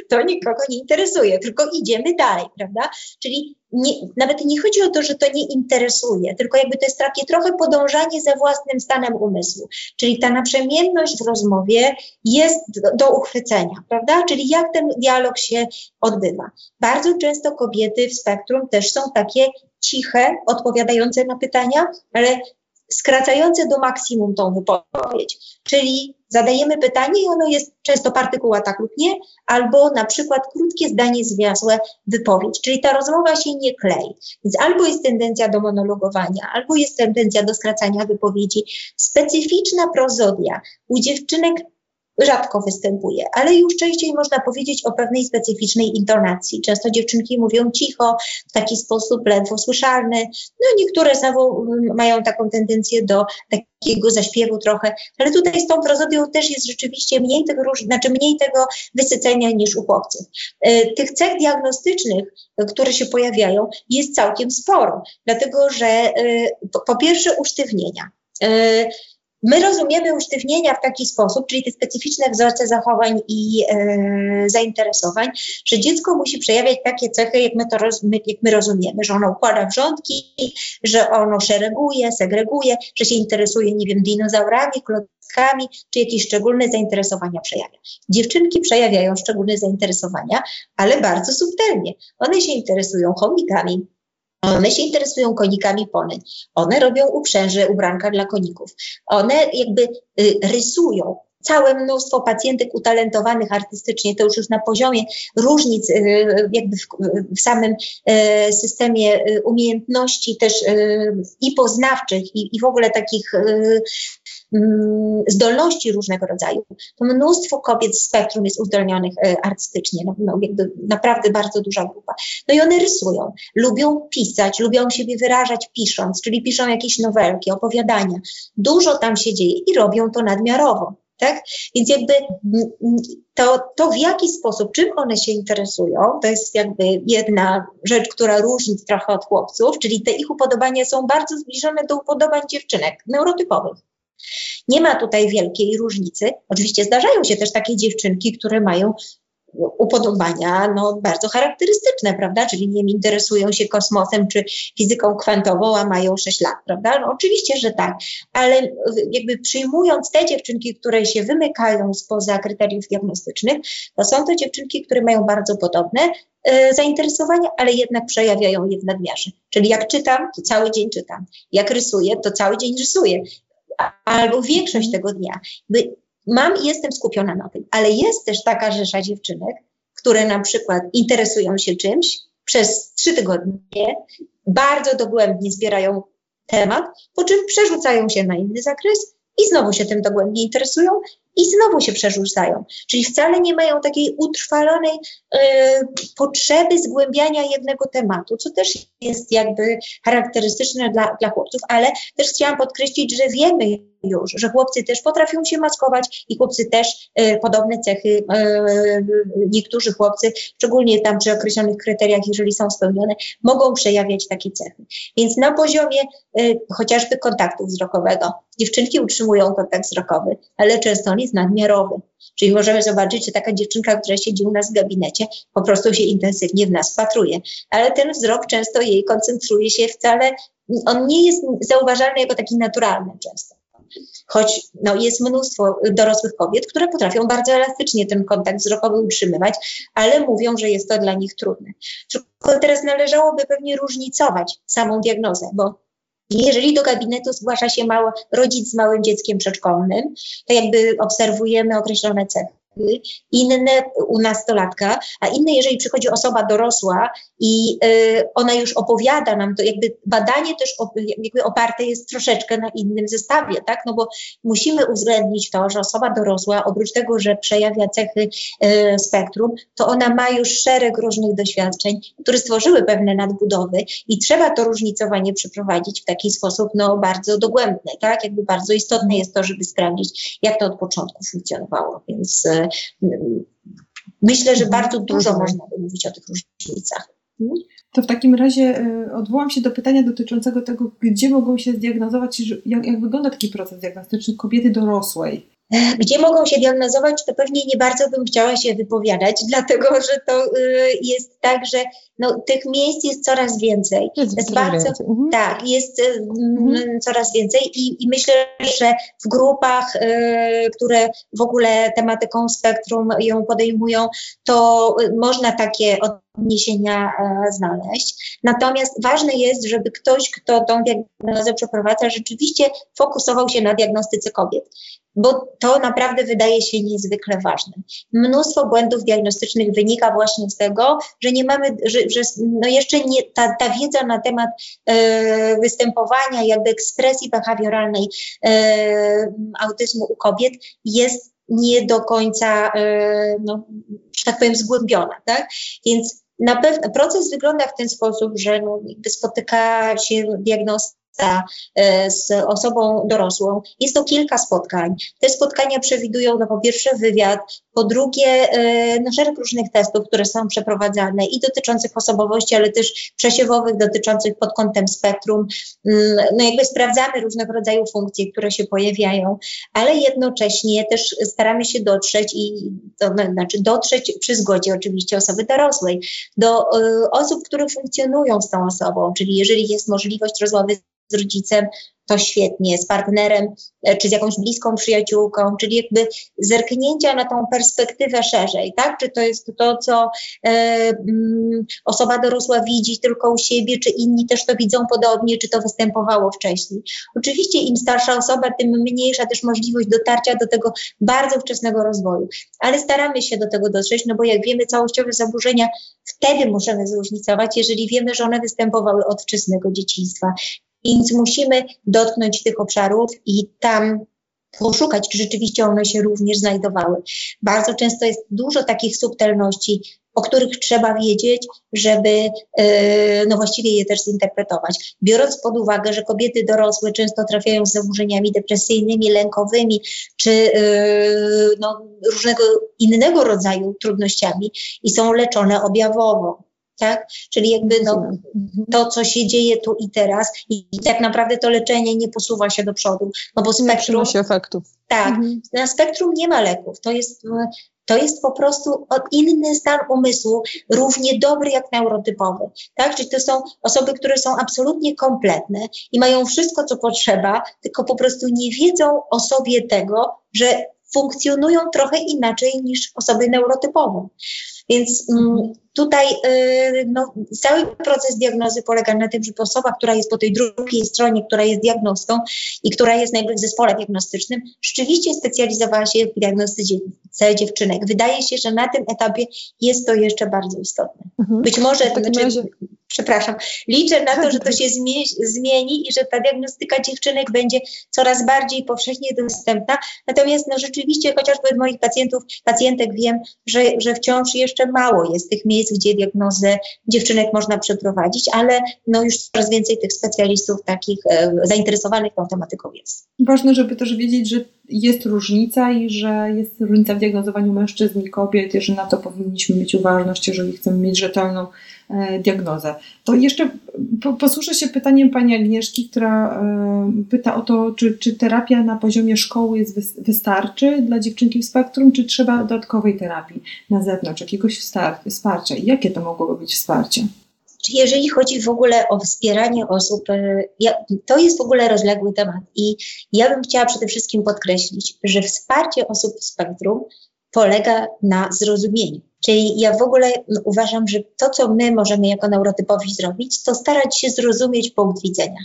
to nikogo nie interesuje, tylko idziemy dalej, prawda? Czyli nie, nawet nie chodzi o to, że to nie interesuje, tylko jakby to jest takie trochę podążanie za własnym stanem umysłu. Czyli ta naprzemienność w rozmowie jest do, do uchwycenia, prawda? Czyli jak ten dialog się odbywa. Bardzo często kobiety w spektrum też są takie ciche, odpowiadające na pytania, ale skracające do maksimum tą wypowiedź. Czyli zadajemy pytanie i ono jest często partykuła tak lub nie, albo na przykład krótkie zdanie zwiasłe wypowiedź, czyli ta rozmowa się nie klei. Więc albo jest tendencja do monologowania, albo jest tendencja do skracania wypowiedzi. Specyficzna prozodia u dziewczynek rzadko występuje, ale już częściej można powiedzieć o pewnej specyficznej intonacji. Często dziewczynki mówią cicho, w taki sposób ledwo słyszalny. No niektóre znowu mm, mają taką tendencję do takiego zaśpiewu trochę, ale tutaj z tą prozodią też jest rzeczywiście mniej tego, znaczy mniej tego wysycenia niż u chłopców. E, tych cech diagnostycznych, które się pojawiają, jest całkiem sporo, dlatego że e, po pierwsze usztywnienia. My rozumiemy usztywnienia w taki sposób, czyli te specyficzne wzorce zachowań i e, zainteresowań, że dziecko musi przejawiać takie cechy, jak my to roz, my, jak my rozumiemy, że ono układa wrzątki, że ono szereguje, segreguje, że się interesuje, nie wiem, dinozaurami, klockami, czy jakieś szczególne zainteresowania przejawia. Dziewczynki przejawiają szczególne zainteresowania, ale bardzo subtelnie. One się interesują chomikami, one się interesują konikami pony. One robią uprzęże, ubranka dla koników. One jakby y, rysują całe mnóstwo pacjentek utalentowanych artystycznie, to już już na poziomie różnic y, jakby w, w samym y, systemie umiejętności też i poznawczych i, i w ogóle takich zdolności różnego rodzaju, to mnóstwo kobiet z spektrum jest uzdolnionych e, artystycznie, no, no, naprawdę bardzo duża grupa. No i one rysują, lubią pisać, lubią siebie wyrażać pisząc, czyli piszą jakieś nowelki, opowiadania. Dużo tam się dzieje i robią to nadmiarowo. Tak? Więc jakby to, to, w jaki sposób, czym one się interesują, to jest jakby jedna rzecz, która różni trochę od chłopców, czyli te ich upodobania są bardzo zbliżone do upodobań dziewczynek neurotypowych. Nie ma tutaj wielkiej różnicy. Oczywiście zdarzają się też takie dziewczynki, które mają upodobania no, bardzo charakterystyczne, prawda? Czyli nie interesują się kosmosem czy fizyką kwantową, a mają 6 lat, prawda? No, oczywiście, że tak, ale jakby przyjmując te dziewczynki, które się wymykają spoza kryteriów diagnostycznych, to są to dziewczynki, które mają bardzo podobne e, zainteresowania, ale jednak przejawiają je w nadmiarze. Czyli jak czytam, to cały dzień czytam. Jak rysuję, to cały dzień rysuję albo większość tego dnia. Mam i jestem skupiona na tym, ale jest też taka rzesza dziewczynek, które na przykład interesują się czymś przez trzy tygodnie, bardzo dogłębnie zbierają temat, po czym przerzucają się na inny zakres i znowu się tym dogłębnie interesują i znowu się przerzucają. Czyli wcale nie mają takiej utrwalonej y, potrzeby zgłębiania jednego tematu, co też jest jakby charakterystyczne dla, dla chłopców, ale też chciałam podkreślić, że wiemy już, że chłopcy też potrafią się maskować i chłopcy też y, podobne cechy, y, niektórzy chłopcy, szczególnie tam przy określonych kryteriach, jeżeli są spełnione, mogą przejawiać takie cechy. Więc na poziomie chociażby kontaktu wzrokowego, dziewczynki utrzymują kontakt wzrokowy, ale często on jest nadmiarowy. Czyli możemy zobaczyć, że taka dziewczynka, która siedzi u nas w gabinecie, po prostu się intensywnie w nas patruje, ale ten wzrok często jej koncentruje się wcale, on nie jest zauważalny jako taki naturalny często. Choć no, jest mnóstwo dorosłych kobiet, które potrafią bardzo elastycznie ten kontakt wzrokowy utrzymywać, ale mówią, że jest to dla nich trudne. Tylko teraz należałoby pewnie różnicować samą diagnozę, bo jeżeli do gabinetu zgłasza się mało, rodzic z małym dzieckiem przedszkolnym, to jakby obserwujemy określone cechy. Inne u nastolatka, a inne, jeżeli przychodzi osoba dorosła i y, ona już opowiada nam to, jakby badanie też jakby oparte jest troszeczkę na innym zestawie, tak? No bo musimy uwzględnić to, że osoba dorosła, oprócz tego, że przejawia cechy y, spektrum, to ona ma już szereg różnych doświadczeń, które stworzyły pewne nadbudowy i trzeba to różnicowanie przeprowadzić w taki sposób, no bardzo dogłębny, tak? Jakby bardzo istotne jest to, żeby sprawdzić, jak to od początku funkcjonowało, więc y, myślę, że mhm. bardzo dużo można by mówić o tych różnicach. To w takim razie y, odwołam się do pytania dotyczącego tego, gdzie mogą się zdiagnozować, jak, jak wygląda taki proces diagnostyczny kobiety dorosłej. Gdzie mogą się diagnozować, to pewnie nie bardzo bym chciała się wypowiadać, dlatego że to y, jest tak, że no, tych miejsc jest coraz więcej. Jest, jest bardzo, mhm. Tak, jest y, mhm. coraz więcej i, i, myślę, że w grupach, y, które w ogóle tematyką spektrum ją podejmują, to można takie odniesienia e, znaleźć. Natomiast ważne jest, żeby ktoś, kto tą diagnozę przeprowadza, rzeczywiście fokusował się na diagnostyce kobiet bo to naprawdę wydaje się niezwykle ważne. Mnóstwo błędów diagnostycznych wynika właśnie z tego, że nie mamy, że, że no jeszcze nie, ta, ta wiedza na temat e, występowania, jakby ekspresji behawioralnej e, autyzmu u kobiet jest nie do końca, e, no, że tak powiem, zgłębiona, tak? Więc na pewno proces wygląda w ten sposób, że no, spotyka się diagnostyk E, z osobą dorosłą. Jest to kilka spotkań. Te spotkania przewidują no, po pierwsze wywiad, po drugie e, no, szereg różnych testów, które są przeprowadzane i dotyczących osobowości, ale też przesiewowych, dotyczących pod kątem spektrum. Mm, no jakby sprawdzamy różnego rodzaju funkcje, które się pojawiają, ale jednocześnie też staramy się dotrzeć i to znaczy dotrzeć przy zgodzie oczywiście osoby dorosłej do y, osób, które funkcjonują z tą osobą, czyli jeżeli jest możliwość rozmowy z rodzicem, to świetnie, z partnerem e, czy z jakąś bliską przyjaciółką, czyli jakby zerknięcia na tą perspektywę szerzej, tak? Czy to jest to, co e, mm, osoba dorosła widzi tylko u siebie, czy inni też to widzą podobnie, czy to występowało wcześniej. Oczywiście im starsza osoba, tym mniejsza też możliwość dotarcia do tego bardzo wczesnego rozwoju, ale staramy się do tego dotrzeć, no bo jak wiemy, całościowe zaburzenia wtedy możemy zróżnicować, jeżeli wiemy, że one występowały od wczesnego dzieciństwa. Więc musimy dotknąć tych obszarów i tam poszukać, czy rzeczywiście one się również znajdowały. Bardzo często jest dużo takich subtelności, o których trzeba wiedzieć, żeby yy, no właściwie je też zinterpretować. Biorąc pod uwagę, że kobiety dorosłe często trafiają z zaburzeniami depresyjnymi, lękowymi, czy yy, no, różnego innego rodzaju trudnościami i są leczone objawowo tak? Czyli jakby no, mhm. to, co się dzieje tu i teraz i, i tak naprawdę to leczenie nie posuwa się do przodu, no bo spektrum... Nie efektów. Tak, mhm. na spektrum nie ma leków, to jest, to jest po prostu inny stan umysłu, równie dobry jak neurotypowy, tak? Czyli to są osoby, które są absolutnie kompletne i mają wszystko, co potrzeba, tylko po prostu nie wiedzą o sobie tego, że funkcjonują trochę inaczej niż osoby neurotypowe. Więc mm, tutaj y, no, cały proces diagnozy polega na tym, żeby osoba, która jest po tej drugiej stronie, która jest diagnostą i która jest najpierw w zespole diagnostycznym, rzeczywiście specjalizowała się w diagnostyce dziewczynek. Wydaje się, że na tym etapie jest to jeszcze bardzo istotne. Mhm. Być może, znaczy, razie... przepraszam, liczę na to, że to się zmieni i że ta diagnostyka dziewczynek będzie coraz bardziej powszechnie dostępna. Natomiast no rzeczywiście chociażby od moich pacjentów, pacjentek wiem, że, że wciąż jeszcze mało jest tych miejsc, gdzie diagnozę dziewczynek można przeprowadzić, ale no już coraz więcej tych specjalistów takich e, zainteresowanych tą tematyką jest. Ważne, żeby też wiedzieć, że jest różnica i że jest różnica w diagnozowaniu mężczyzn i kobiet i że na to powinniśmy mieć uważność, jeżeli chcemy mieć rzetelną e, diagnozę. To jeszcze po, posłuszę się pytaniem pani Agnieszki, która e, pyta o to, czy, czy terapia na poziomie szkoły jest wy, wystarczy dla dziewczynki w spektrum, czy trzeba dodatkowej terapii na zewnątrz, jakiegoś wsparcia i jakie to mogłoby być wsparcie? Jeżeli chodzi w ogóle o wspieranie osób, e, to jest w ogóle rozległy temat i ja bym chciała przede wszystkim podkreślić, że wsparcie osób w spektrum polega na zrozumieniu. Czyli ja w ogóle uważam, że to, co my możemy jako neurotypowi zrobić, to starać się zrozumieć punkt widzenia.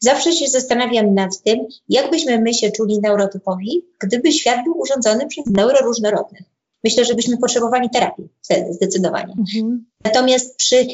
Zawsze się zastanawiam nad tym, jak byśmy my się czuli neurotypowi, gdyby świat był urządzony przez neuroróżnorodnych myślę, że byśmy potrzebowali terapii wtedy zdecydowanie. Mhm. Natomiast przy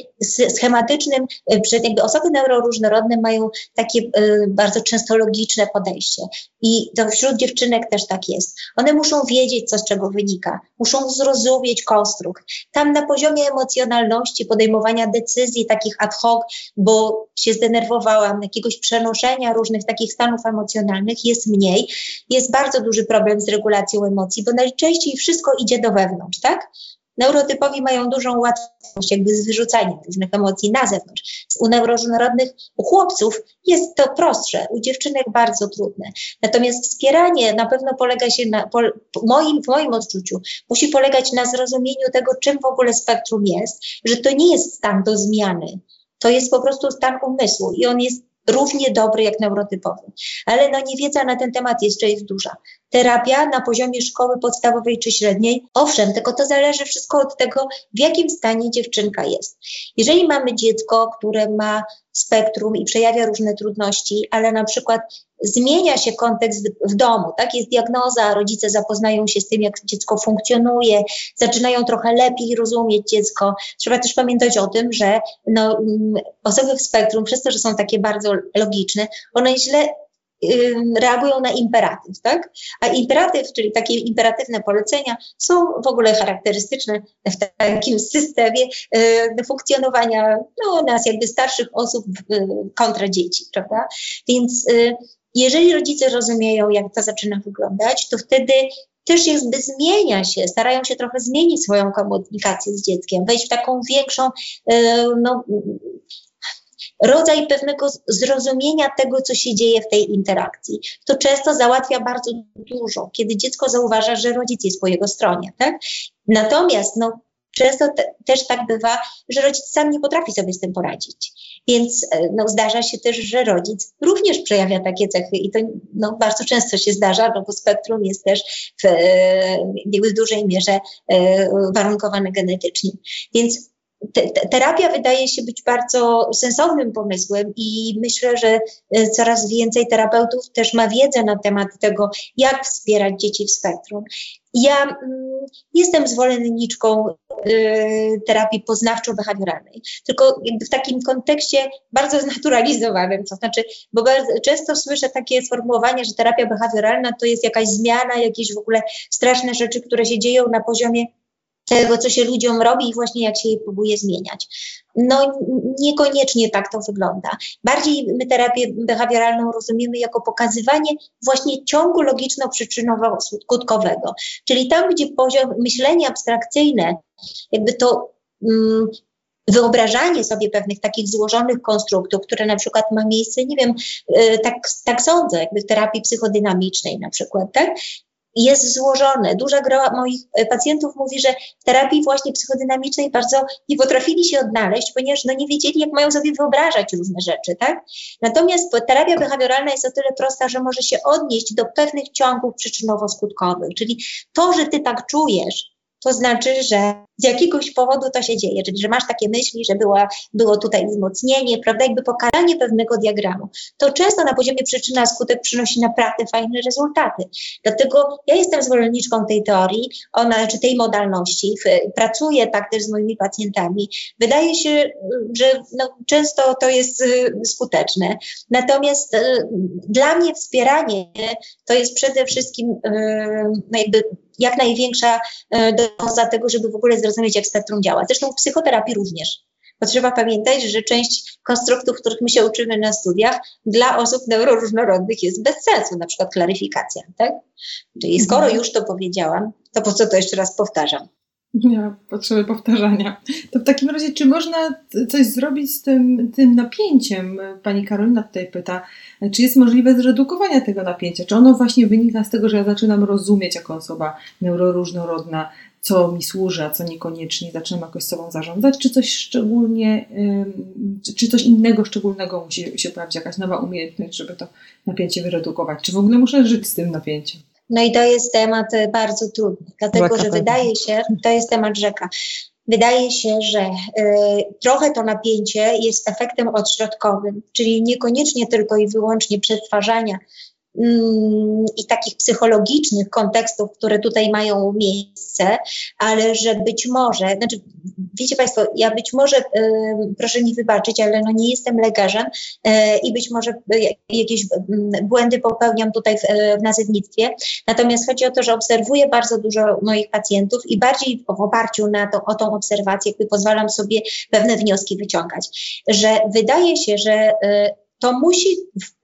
schematycznym, e, przy jakby osoby neuroróżnorodne mają takie y, bardzo często logiczne podejście. I to wśród dziewczynek też tak jest. One muszą wiedzieć, co z czego wynika, muszą zrozumieć konstrukt. Tam na poziomie emocjonalności, podejmowania decyzji takich ad hoc, bo się zdenerwowałam, jakiegoś przenoszenia różnych takich stanów emocjonalnych jest mniej. Jest bardzo duży problem z regulacją emocji, bo najczęściej wszystko idzie do wewnątrz, tak? Neurotypowi mają dużą łatwość jakby z wyrzucaniem różnych emocji na zewnątrz. U neuroróżnorodnych, u chłopców jest to prostsze, u dziewczynek bardzo trudne. Natomiast wspieranie na pewno polega się na, po, moim, w moim odczuciu, musi polegać na zrozumieniu tego, czym w ogóle spektrum jest, że to nie jest stan do zmiany. To jest po prostu stan umysłu i on jest równie dobry jak neurotypowy. Ale no niewiedza na ten temat jeszcze jest duża. Terapia na poziomie szkoły podstawowej czy średniej, owszem, tylko to zależy wszystko od tego, w jakim stanie dziewczynka jest. Jeżeli mamy dziecko, które ma spektrum i przejawia różne trudności, ale na przykład zmienia się kontekst w domu, tak? Jest diagnoza, rodzice zapoznają się z tym, jak dziecko funkcjonuje, zaczynają trochę lepiej rozumieć dziecko. Trzeba też pamiętać o tym, że no, mm, osoby w spektrum, przez to, że są takie bardzo logiczne, one źle reagują na imperatyw, tak? A imperatyw, czyli takie imperatywne polecenia, są w ogóle charakterystyczne w takim systemie y, funkcjonowania no, nas, jakby starszych osób y, kontra dzieci, prawda? Więc y, jeżeli rodzice rozumieją, jak to zaczyna wyglądać, to wtedy też jakby zmienia się, starają się trochę zmienić swoją komunikację z dzieckiem, wejść w taką większą, no, rodzaj pewnego zrozumienia tego, co się dzieje w tej interakcji. To często załatwia bardzo dużo, kiedy dziecko zauważa, że rodzic jest po jego stronie. Tak? Natomiast no, często te, też tak bywa, że rodzic sam nie potrafi sobie z tym poradzić. Więc e, no, zdarza się też, że rodzic również przejawia takie cechy i to no, bardzo często się zdarza, no, bo spektrum jest też w, e, w dużej mierze e, warunkowane genetycznie. Więc te, terapia wydaje się być bardzo sensownym pomysłem i myślę, że e, coraz więcej terapeutów też ma wiedzę na temat tego, jak wspierać dzieci w spektrum. Ja mm, jestem zwolenniczką y, terapii poznawczo-behawioralnej, tylko w takim kontekście bardzo znaturalizowanym, to znaczy, bo bardzo często słyszę takie sformułowanie, że terapia behawioralna to jest jakaś zmiana, jakieś w ogóle straszne rzeczy, które się dzieją na poziomie tego, co się ludziom robi i właśnie jak się je próbuje zmieniać. No niekoniecznie tak to wygląda. Bardziej my terapię behawioralną rozumiemy jako pokazywanie właśnie ciągu logiczno-przyczynowo-skutkowego. Czyli tam, gdzie poziom myślenia abstrakcyjne, jakby to mm, wyobrażanie sobie pewnych takich złożonych konstruktów, które na przykład ma miejsce, nie wiem, y, tak, tak sądzę, jakby w terapii psychodynamicznej na przykład, tak? Jest złożone. Duża gra moich e, pacjentów mówi, że w terapii właśnie psychodynamicznej bardzo nie potrafili się odnaleźć, ponieważ no nie wiedzieli, jak mają sobie wyobrażać różne rzeczy, tak? Natomiast terapia behawioralna jest o tyle prosta, że może się odnieść do pewnych ciągów przyczynowo-skutkowych, czyli to, że ty tak czujesz, to znaczy, że z jakiegoś powodu to się dzieje, czyli że masz takie myśli, że było tutaj wzmocnienie, prawda, jakby pokazanie pewnego diagramu. To często na poziomie przyczyna skutek przynosi naprawdę fajne rezultaty. Dlatego ja jestem zwolenniczką tej teorii, ona, czy tej modalności, pracuję tak też z moimi pacjentami. Wydaje się, że no, często to jest y, skuteczne. Natomiast y, dla mnie wspieranie to jest przede wszystkim y, no jakby jak największa doza tego, żeby w ogóle zrozumieć, jak spektrum działa. Zresztą w psychoterapii również. Bo trzeba pamiętać, że część konstruktów, których my się uczymy na studiach, dla osób neuroróżnorodnych jest bez sensu, na przykład klaryfikacja, tak? Czyli skoro mhm. już to powiedziałam, to po co to jeszcze raz powtarzam? Nie potrzeby powtarzania. To w takim razie, czy można coś zrobić z tym, tym napięciem? Pani Karolina tutaj pyta, czy jest możliwe zredukowanie tego napięcia? Czy ono właśnie wynika z tego, że ja zaczynam rozumieć jako osoba neuroróżnorodna, co mi służy, a co niekoniecznie, zaczynam jakoś sobą zarządzać, czy coś szczególnie, czy coś innego szczególnego musi się pojawić, jakaś nowa umiejętność, żeby to napięcie wyredukować? Czy w ogóle muszę żyć z tym napięciem? No i to jest temat e, bardzo trudny, dlatego że wydaje się, to jest temat rzeka. Wydaje się, że y, trochę to napięcie jest efektem odśrodkowym, czyli niekoniecznie tylko i wyłącznie przetwarzania i takich psychologicznych kontekstów, które tutaj mają miejsce, ale że być może, znaczy, wiecie Państwo, ja być może, proszę mi wybaczyć, ale no nie jestem lekarzem e, i być może jakieś błędy popełniam tutaj w, w nazewnictwie. Natomiast chodzi o to, że obserwuję bardzo dużo moich pacjentów i bardziej w oparciu na to, o tą obserwację, jakby pozwalam sobie pewne wnioski wyciągać, że wydaje się, że e, to musi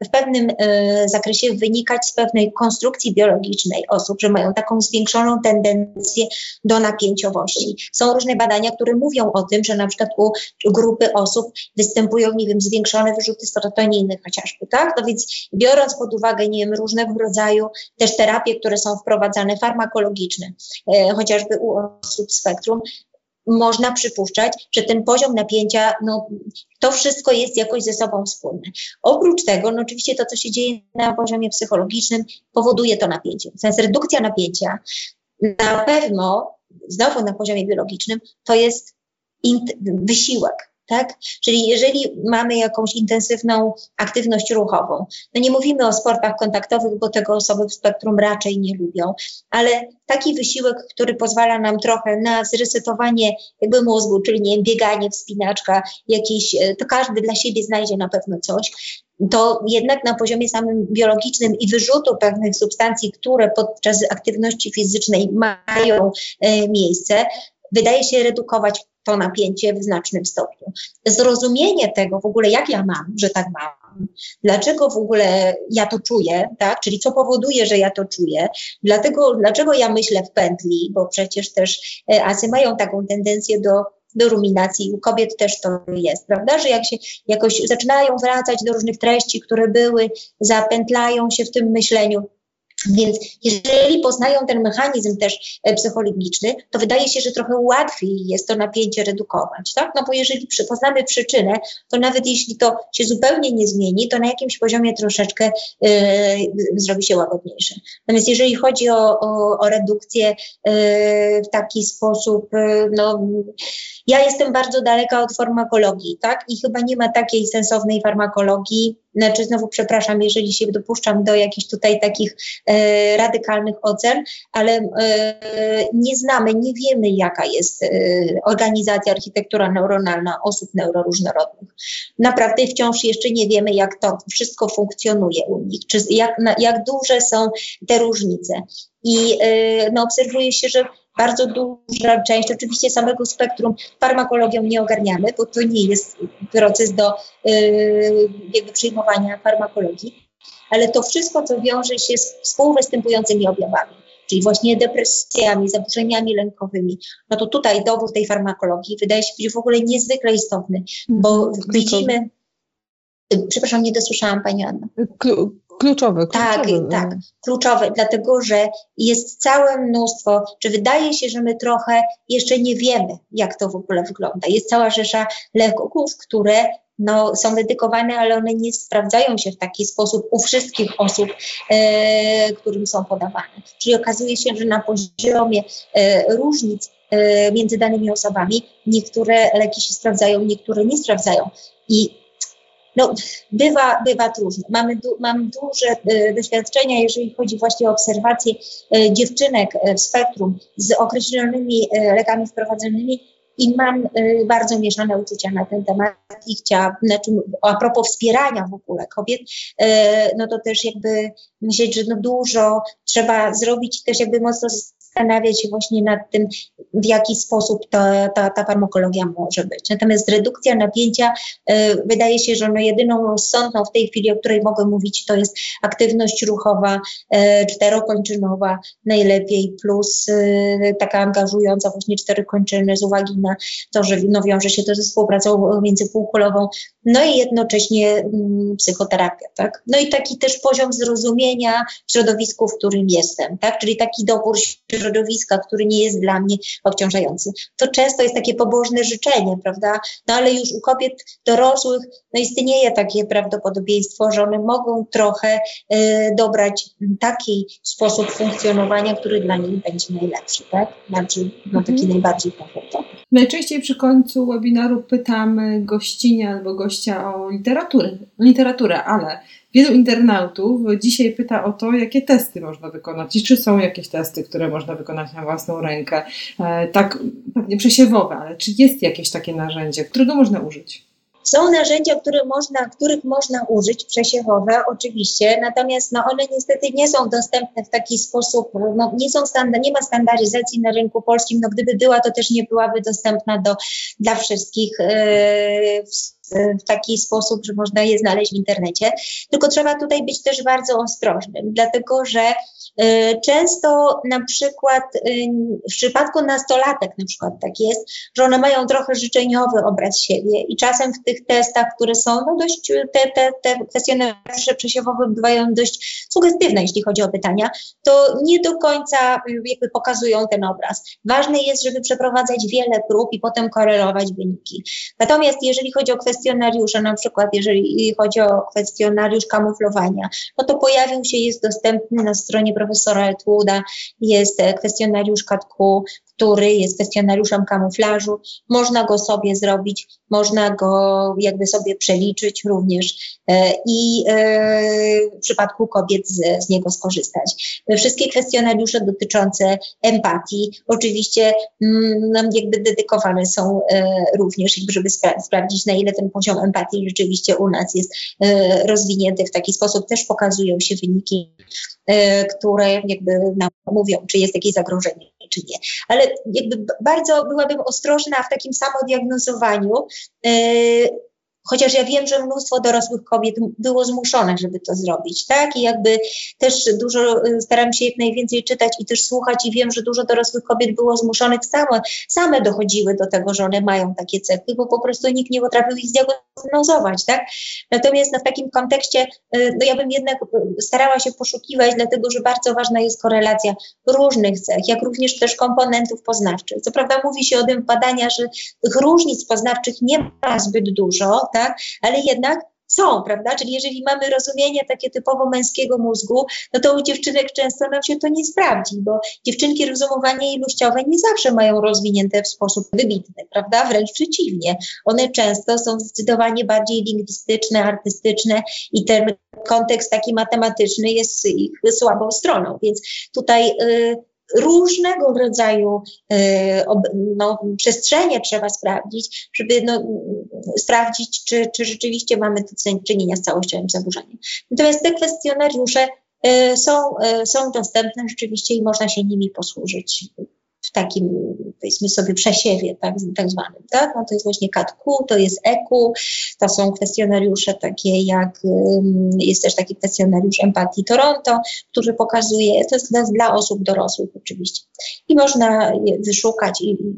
w, pewnym e, zakresie wynikać z pewnej konstrukcji biologicznej osób, że mają taką zwiększoną tendencję do napięciowości. Są różne badania, które mówią o tym, że na przykład u grupy osób występują, nie wiem, zwiększone wyrzuty serotoniny chociażby, tak? No więc biorąc pod uwagę, nie wiem, różnego rodzaju też terapie, które są wprowadzane, farmakologiczne, e, chociażby u osób spektrum, można przypuszczać, że ten poziom napięcia, no, to wszystko jest jakoś ze sobą wspólne. Oprócz tego, no oczywiście to, co się dzieje na poziomie psychologicznym, powoduje to napięcie. Więc redukcja napięcia na pewno, znowu na poziomie biologicznym, to jest wysiłek, tak? Czyli jeżeli mamy jakąś intensywną aktywność ruchową, no nie mówimy o sportach kontaktowych, bo tego osoby w spektrum raczej nie lubią, ale taki wysiłek, który pozwala nam trochę na zresetowanie jakby mózgu, czyli nie wiem, bieganie, wspinaczka, jakieś, e, to każdy dla siebie znajdzie na pewno coś, to jednak na poziomie samym biologicznym i wyrzutu pewnych substancji, które podczas aktywności fizycznej mają e, miejsce, wydaje się redukować to napięcie w znacznym stopniu. Zrozumienie tego w ogóle, jak ja mam, że tak mam, dlaczego w ogóle ja to czuję, tak? czyli co powoduje, że ja to czuję, dlatego, dlaczego ja myślę w pętli, bo przecież też e, asy mają taką tendencję do do ruminacji. U kobiet też to jest, prawda? Że jak się jakoś zaczynają wracać do różnych treści, które były, zapętlają się w tym myśleniu, więc jeżeli poznają ten mechanizm też e, psychologiczny, to wydaje się, że trochę łatwiej jest to napięcie redukować, tak? No bo jeżeli poznamy przyczynę, to nawet jeśli to się zupełnie nie zmieni, to na jakimś poziomie troszeczkę yy, zrobi się łagodniejsze. Natomiast jeżeli chodzi o, o, o redukcję yy, w taki sposób, yy, no ja jestem bardzo daleka od farmakologii, tak? I chyba nie ma takiej sensownej farmakologii, znaczy znowu przepraszam, jeżeli się dopuszczam do jakichś tutaj takich e, radykalnych ocen, ale e, nie znamy, nie wiemy jaka jest e, organizacja, architektura neuronalna osób neuroróżnorodnych. Naprawdę wciąż jeszcze nie wiemy jak to wszystko funkcjonuje u nich, czy jak, na, jak duże są te różnice. I e, no, obserwuje się, że bardzo duża część, oczywiście samego spektrum farmakologią nie ogarniamy, bo to nie jest proces do yy, jakby przyjmowania farmakologii, ale to wszystko, co wiąże się z współwystępującymi objawami, czyli właśnie depresjami, zaburzeniami lękowymi, no to tutaj dobór tej farmakologii wydaje się być w ogóle niezwykle istotny, bo mhm. widzimy, przepraszam, nie dosłyszałam Pani Anna. Kluczowe, Tak, tak, kluczowe, dlatego że jest całe mnóstwo, czy wydaje się, że my trochę jeszcze nie wiemy, jak to w ogóle wygląda. Jest cała rzesza leków, które no, są dedykowane, ale one nie sprawdzają się w taki sposób u wszystkich osób, e, którym są podawane. Czyli okazuje się, że na poziomie e, różnic e, między danymi osobami niektóre leki się sprawdzają, niektóre nie sprawdzają. I no, bywa, bywa trudno. Mamy, du, mam duże e, doświadczenia, jeżeli chodzi właśnie o obserwacje e, dziewczynek e, w spektrum z określonymi e, lekami wprowadzonymi i mam y, bardzo mieszane uczucia na ten temat i chciałabym, znaczy, a propos wspierania w ogóle kobiet, y, no to też jakby myśleć, że no dużo trzeba zrobić, też jakby mocno zastanawiać się właśnie nad tym, w jaki sposób ta, ta, ta farmakologia może być. Natomiast redukcja napięcia, y, wydaje się, że no jedyną rozsądną w tej chwili, o której mogę mówić, to jest aktywność ruchowa, y, czterokończynowa najlepiej, plus y, taka angażująca właśnie cztery kończyny z uwagi na to, że no, wiąże się to ze współpracą międzypółkulową, no i jednocześnie mm, psychoterapia, tak? No i taki też poziom zrozumienia w środowisku, w którym jestem, tak? Czyli taki dobór środowiska, który nie jest dla mnie obciążający. To często jest takie pobożne życzenie, prawda? No ale już u kobiet dorosłych no istnieje takie prawdopodobieństwo, że one mogą trochę y, dobrać taki sposób funkcjonowania, który dla nich będzie najlepszy, tak? Znaczy, no taki mhm. najbardziej komfortowy. Najczęściej przy końcu webinaru pytamy gościnia albo gościa o literaturę, literaturę, ale wielu internautów dzisiaj pyta o to, jakie testy można wykonać i czy są jakieś testy, które można wykonać na własną rękę, e, tak pewnie przesiewowe, ale czy jest jakieś takie narzędzie, którego można użyć? Są narzędzia, które można, których można użyć, przesiewowe oczywiście, natomiast no, one niestety nie są dostępne w taki sposób, no, nie, są standard, nie ma standaryzacji na rynku polskim, no gdyby była, to też nie byłaby dostępna do, dla wszystkich yy, w, taki sposób, że można je znaleźć w internecie, tylko trzeba tutaj być też bardzo ostrożnym, dlatego że często na przykład y, w przypadku nastolatek na przykład tak jest, że one mają trochę życzeniowy obraz siebie i czasem w tych testach, które są no dość, te, te, te kwestionariusze przesiewowe bywają dość sugestywne, jeśli chodzi o pytania, to nie do końca y, jakby pokazują ten obraz. Ważne jest, żeby przeprowadzać wiele prób i potem korelować wyniki. Natomiast jeżeli chodzi o kwestionariusze, na przykład jeżeli chodzi o kwestionariusz kamuflowania, no to pojawił się, jest dostępny na stronie profesora Etwooda, jest e, kwestionariusz KATKU, który jest kwestionariuszem kamuflażu. Można go sobie zrobić, można go jakby sobie przeliczyć również e, i e, w przypadku kobiet z, z niego skorzystać. Wszystkie kwestionariusze dotyczące empatii oczywiście mm, jakby dedykowane są również, żeby spra sprawdzić na ile ten poziom empatii rzeczywiście u nas jest rozwinięty w taki sposób. Też pokazują się wyniki E, które jakby nam mówią, czy jest jakieś zagrożenie, czy nie. Ale jakby bardzo byłabym ostrożna w takim samodiagnozowaniu, e, Chociaż ja wiem, że mnóstwo dorosłych kobiet było zmuszonych, żeby to zrobić, tak? I jakby też dużo y, staram się jak najwięcej czytać i też słuchać i wiem, że dużo dorosłych kobiet było zmuszonych same, same dochodziły do tego, że one mają takie cechy, bo po prostu nikt nie potrafił ich zdiagnozować, tak? Natomiast no, w takim kontekście, y, no ja bym jednak y, starała się poszukiwać, dlatego że bardzo ważna jest korelacja różnych cech, jak również też komponentów poznawczych. Co prawda mówi się o tym badania, że tych różnic poznawczych nie ma zbyt dużo, tak? Ale jednak są, prawda? Czyli jeżeli mamy rozumienie takie typowo męskiego mózgu, no to u dziewczynek często nam się to nie sprawdzi, bo dziewczynki rozumowanie ilościowe nie zawsze mają rozwinięte w sposób wybitny, prawda? Wręcz przeciwnie. One często są zdecydowanie bardziej lingwistyczne, artystyczne i ten kontekst taki matematyczny jest ich słabą stroną. Więc tutaj y, różnego rodzaju e, no, przestrzenie trzeba sprawdzić, żeby no, sprawdzić, czy, czy rzeczywiście mamy do czynienia z całościowym zaburzeniem. Natomiast te kwestionariusze e, są, e, są dostępne rzeczywiście i można się nimi posłużyć takim, powiedzmy sobie, przesiewie tak, tak zwanym. Tak? No to jest właśnie CATQ, to jest EQ, to są kwestionariusze takie jak, jest też taki kwestionariusz empatii Toronto, który pokazuje, to jest dla, osób dorosłych oczywiście. I można je wyszukać i, i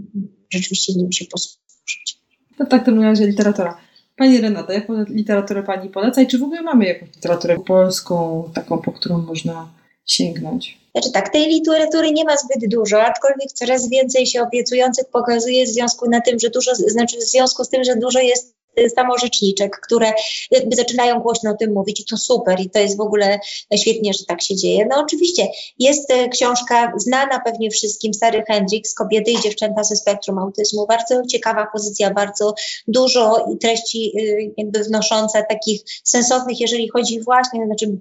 rzeczywiście nim się posłużyć. No tak, to w razie literatura. Pani Renata, jaką literaturę Pani poleca i czy w ogóle mamy jakąś literaturę polską, taką, po którą można sięgnąć? Znaczy tak, tej literatury nie ma zbyt dużo, aczkolwiek coraz więcej się obiecujących pokazuje w związku na tym, że dużo, znaczy w związku z tym, że dużo jest samorzeczniczek, które jakby zaczynają głośno o tym mówić i to super i to jest w ogóle świetnie, że tak się dzieje. No oczywiście jest książka znana pewnie wszystkim, Sary Hendricks, Kobiety i dziewczęta ze spektrum autyzmu. Bardzo ciekawa pozycja, bardzo dużo treści jakby wnosząca takich sensownych, jeżeli chodzi właśnie, znaczy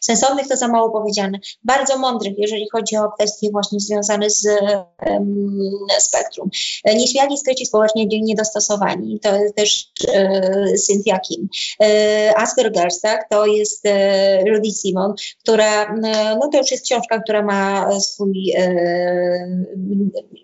sensownych to za mało powiedziane, bardzo mądrych, jeżeli chodzi o kwestie właśnie związane z um, spektrum. Nieśmiali, skryci społecznie niedostosowani, to też e, Cynthia Kim. E, Asperger's, tak, to jest e, Rudy Simon, która, e, no to już jest książka, która ma swój, e,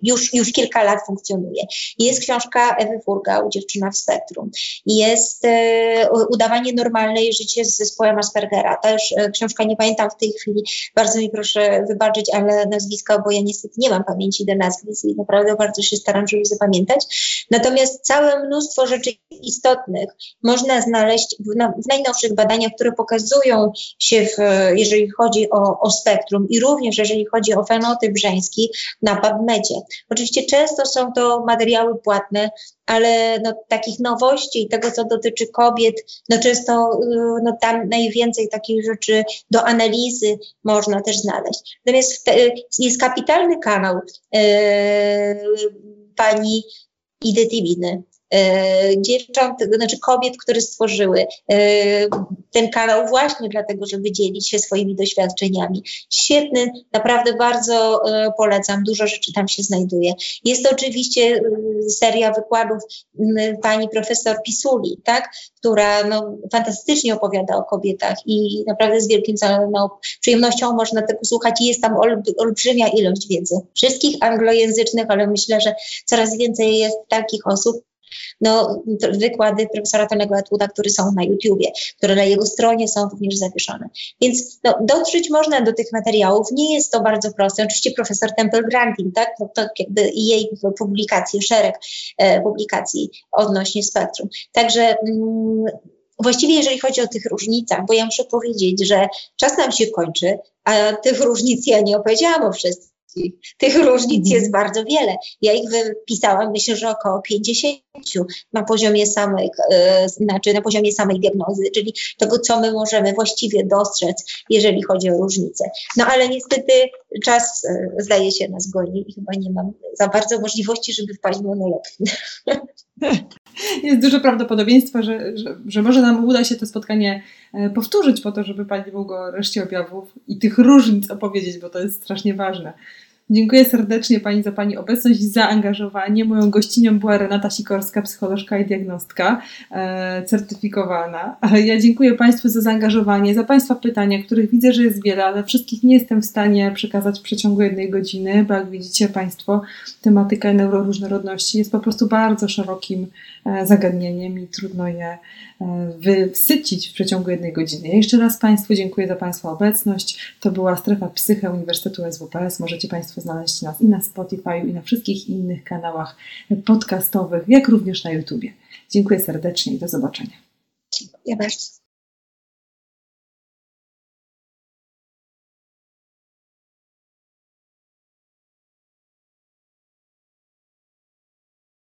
już, już kilka lat funkcjonuje. Jest książka Ewy Furgał, Dziewczyna w spektrum. Jest e, Udawanie normalnej życie z zespołem Aspergera. To już książka, nie pamiętam w tej chwili, bardzo mi proszę wybaczyć, ale nazwiska, bo ja niestety nie mam pamięci do nazwisk i naprawdę bardzo się staram, żeby zapamiętać. Natomiast całe mnóstwo rzeczy istotnych można znaleźć w, w najnowszych badaniach, które pokazują się, w, jeżeli chodzi o, o spektrum i również jeżeli chodzi o fenotyp żeński na PubMedzie. Oczywiście często są to materiały płatne, ale no, takich nowości i tego, co dotyczy kobiet, no często y, no, tam najwięcej takich rzeczy do analizy można też znaleźć. Natomiast jest kapitalny kanał yy, pani Idy Tibiny, dziewcząt, znaczy kobiet, które stworzyły e, ten kanał właśnie dlatego, żeby dzielić się swoimi doświadczeniami. Świetny, naprawdę bardzo e, polecam, dużo rzeczy tam się znajduje. Jest to oczywiście seria wykładów pani profesor Pisuli, tak, która no, fantastycznie opowiada o kobietach i naprawdę z wielkim no, przyjemnością można tego słuchać i jest tam olbrzymia ilość wiedzy. Wszystkich anglojęzycznych, ale myślę, że coraz więcej jest takich osób, no, wykłady profesora Tonego Atwooda, które są na YouTubie, które na jego stronie są również zawieszone. Więc no, dotrzeć można do tych materiałów. Nie jest to bardzo proste. Oczywiście profesor Temple Granting, tak? No, to jakby jej publikacje, szereg e, publikacji odnośnie spektrum. Także mm, Właściwie jeżeli chodzi o tych różnicach, bo ja muszę powiedzieć, że czas nam się kończy, a tych różnic ja nie opowiedziałam o wszystkich tych różnic mhm. jest bardzo wiele. Ja ich wypisałam, myślę, że około 50 na poziomie samej, e, znaczy na poziomie samej diagnozy, czyli tego, co my możemy właściwie dostrzec, jeżeli chodzi o różnice. No ale niestety czas e, zdaje się nas goni i chyba nie mam za bardzo możliwości, żeby wpaść w monolog. Jest duże prawdopodobieństwo, że, że, że może nam uda się to spotkanie e, powtórzyć po to, żeby Pani mogła reszcie objawów i tych różnic opowiedzieć, bo to jest strasznie ważne. Dziękuję serdecznie Pani za Pani obecność i zaangażowanie. Moją gościnią była Renata Sikorska, psycholożka i diagnostka e, certyfikowana. Ja dziękuję Państwu za zaangażowanie, za Państwa pytania, których widzę, że jest wiele, ale wszystkich nie jestem w stanie przekazać w przeciągu jednej godziny, bo jak widzicie Państwo, tematyka neuroróżnorodności jest po prostu bardzo szerokim e, zagadnieniem i trudno je wysycić w przeciągu jednej godziny. Jeszcze raz Państwu dziękuję za Państwa obecność. To była strefa psyche Uniwersytetu SWPS. Możecie Państwo Państwo znaleźć nas i na Spotify, i na wszystkich innych kanałach podcastowych, jak również na YouTubie. Dziękuję serdecznie i do zobaczenia. Dziękuję bardzo.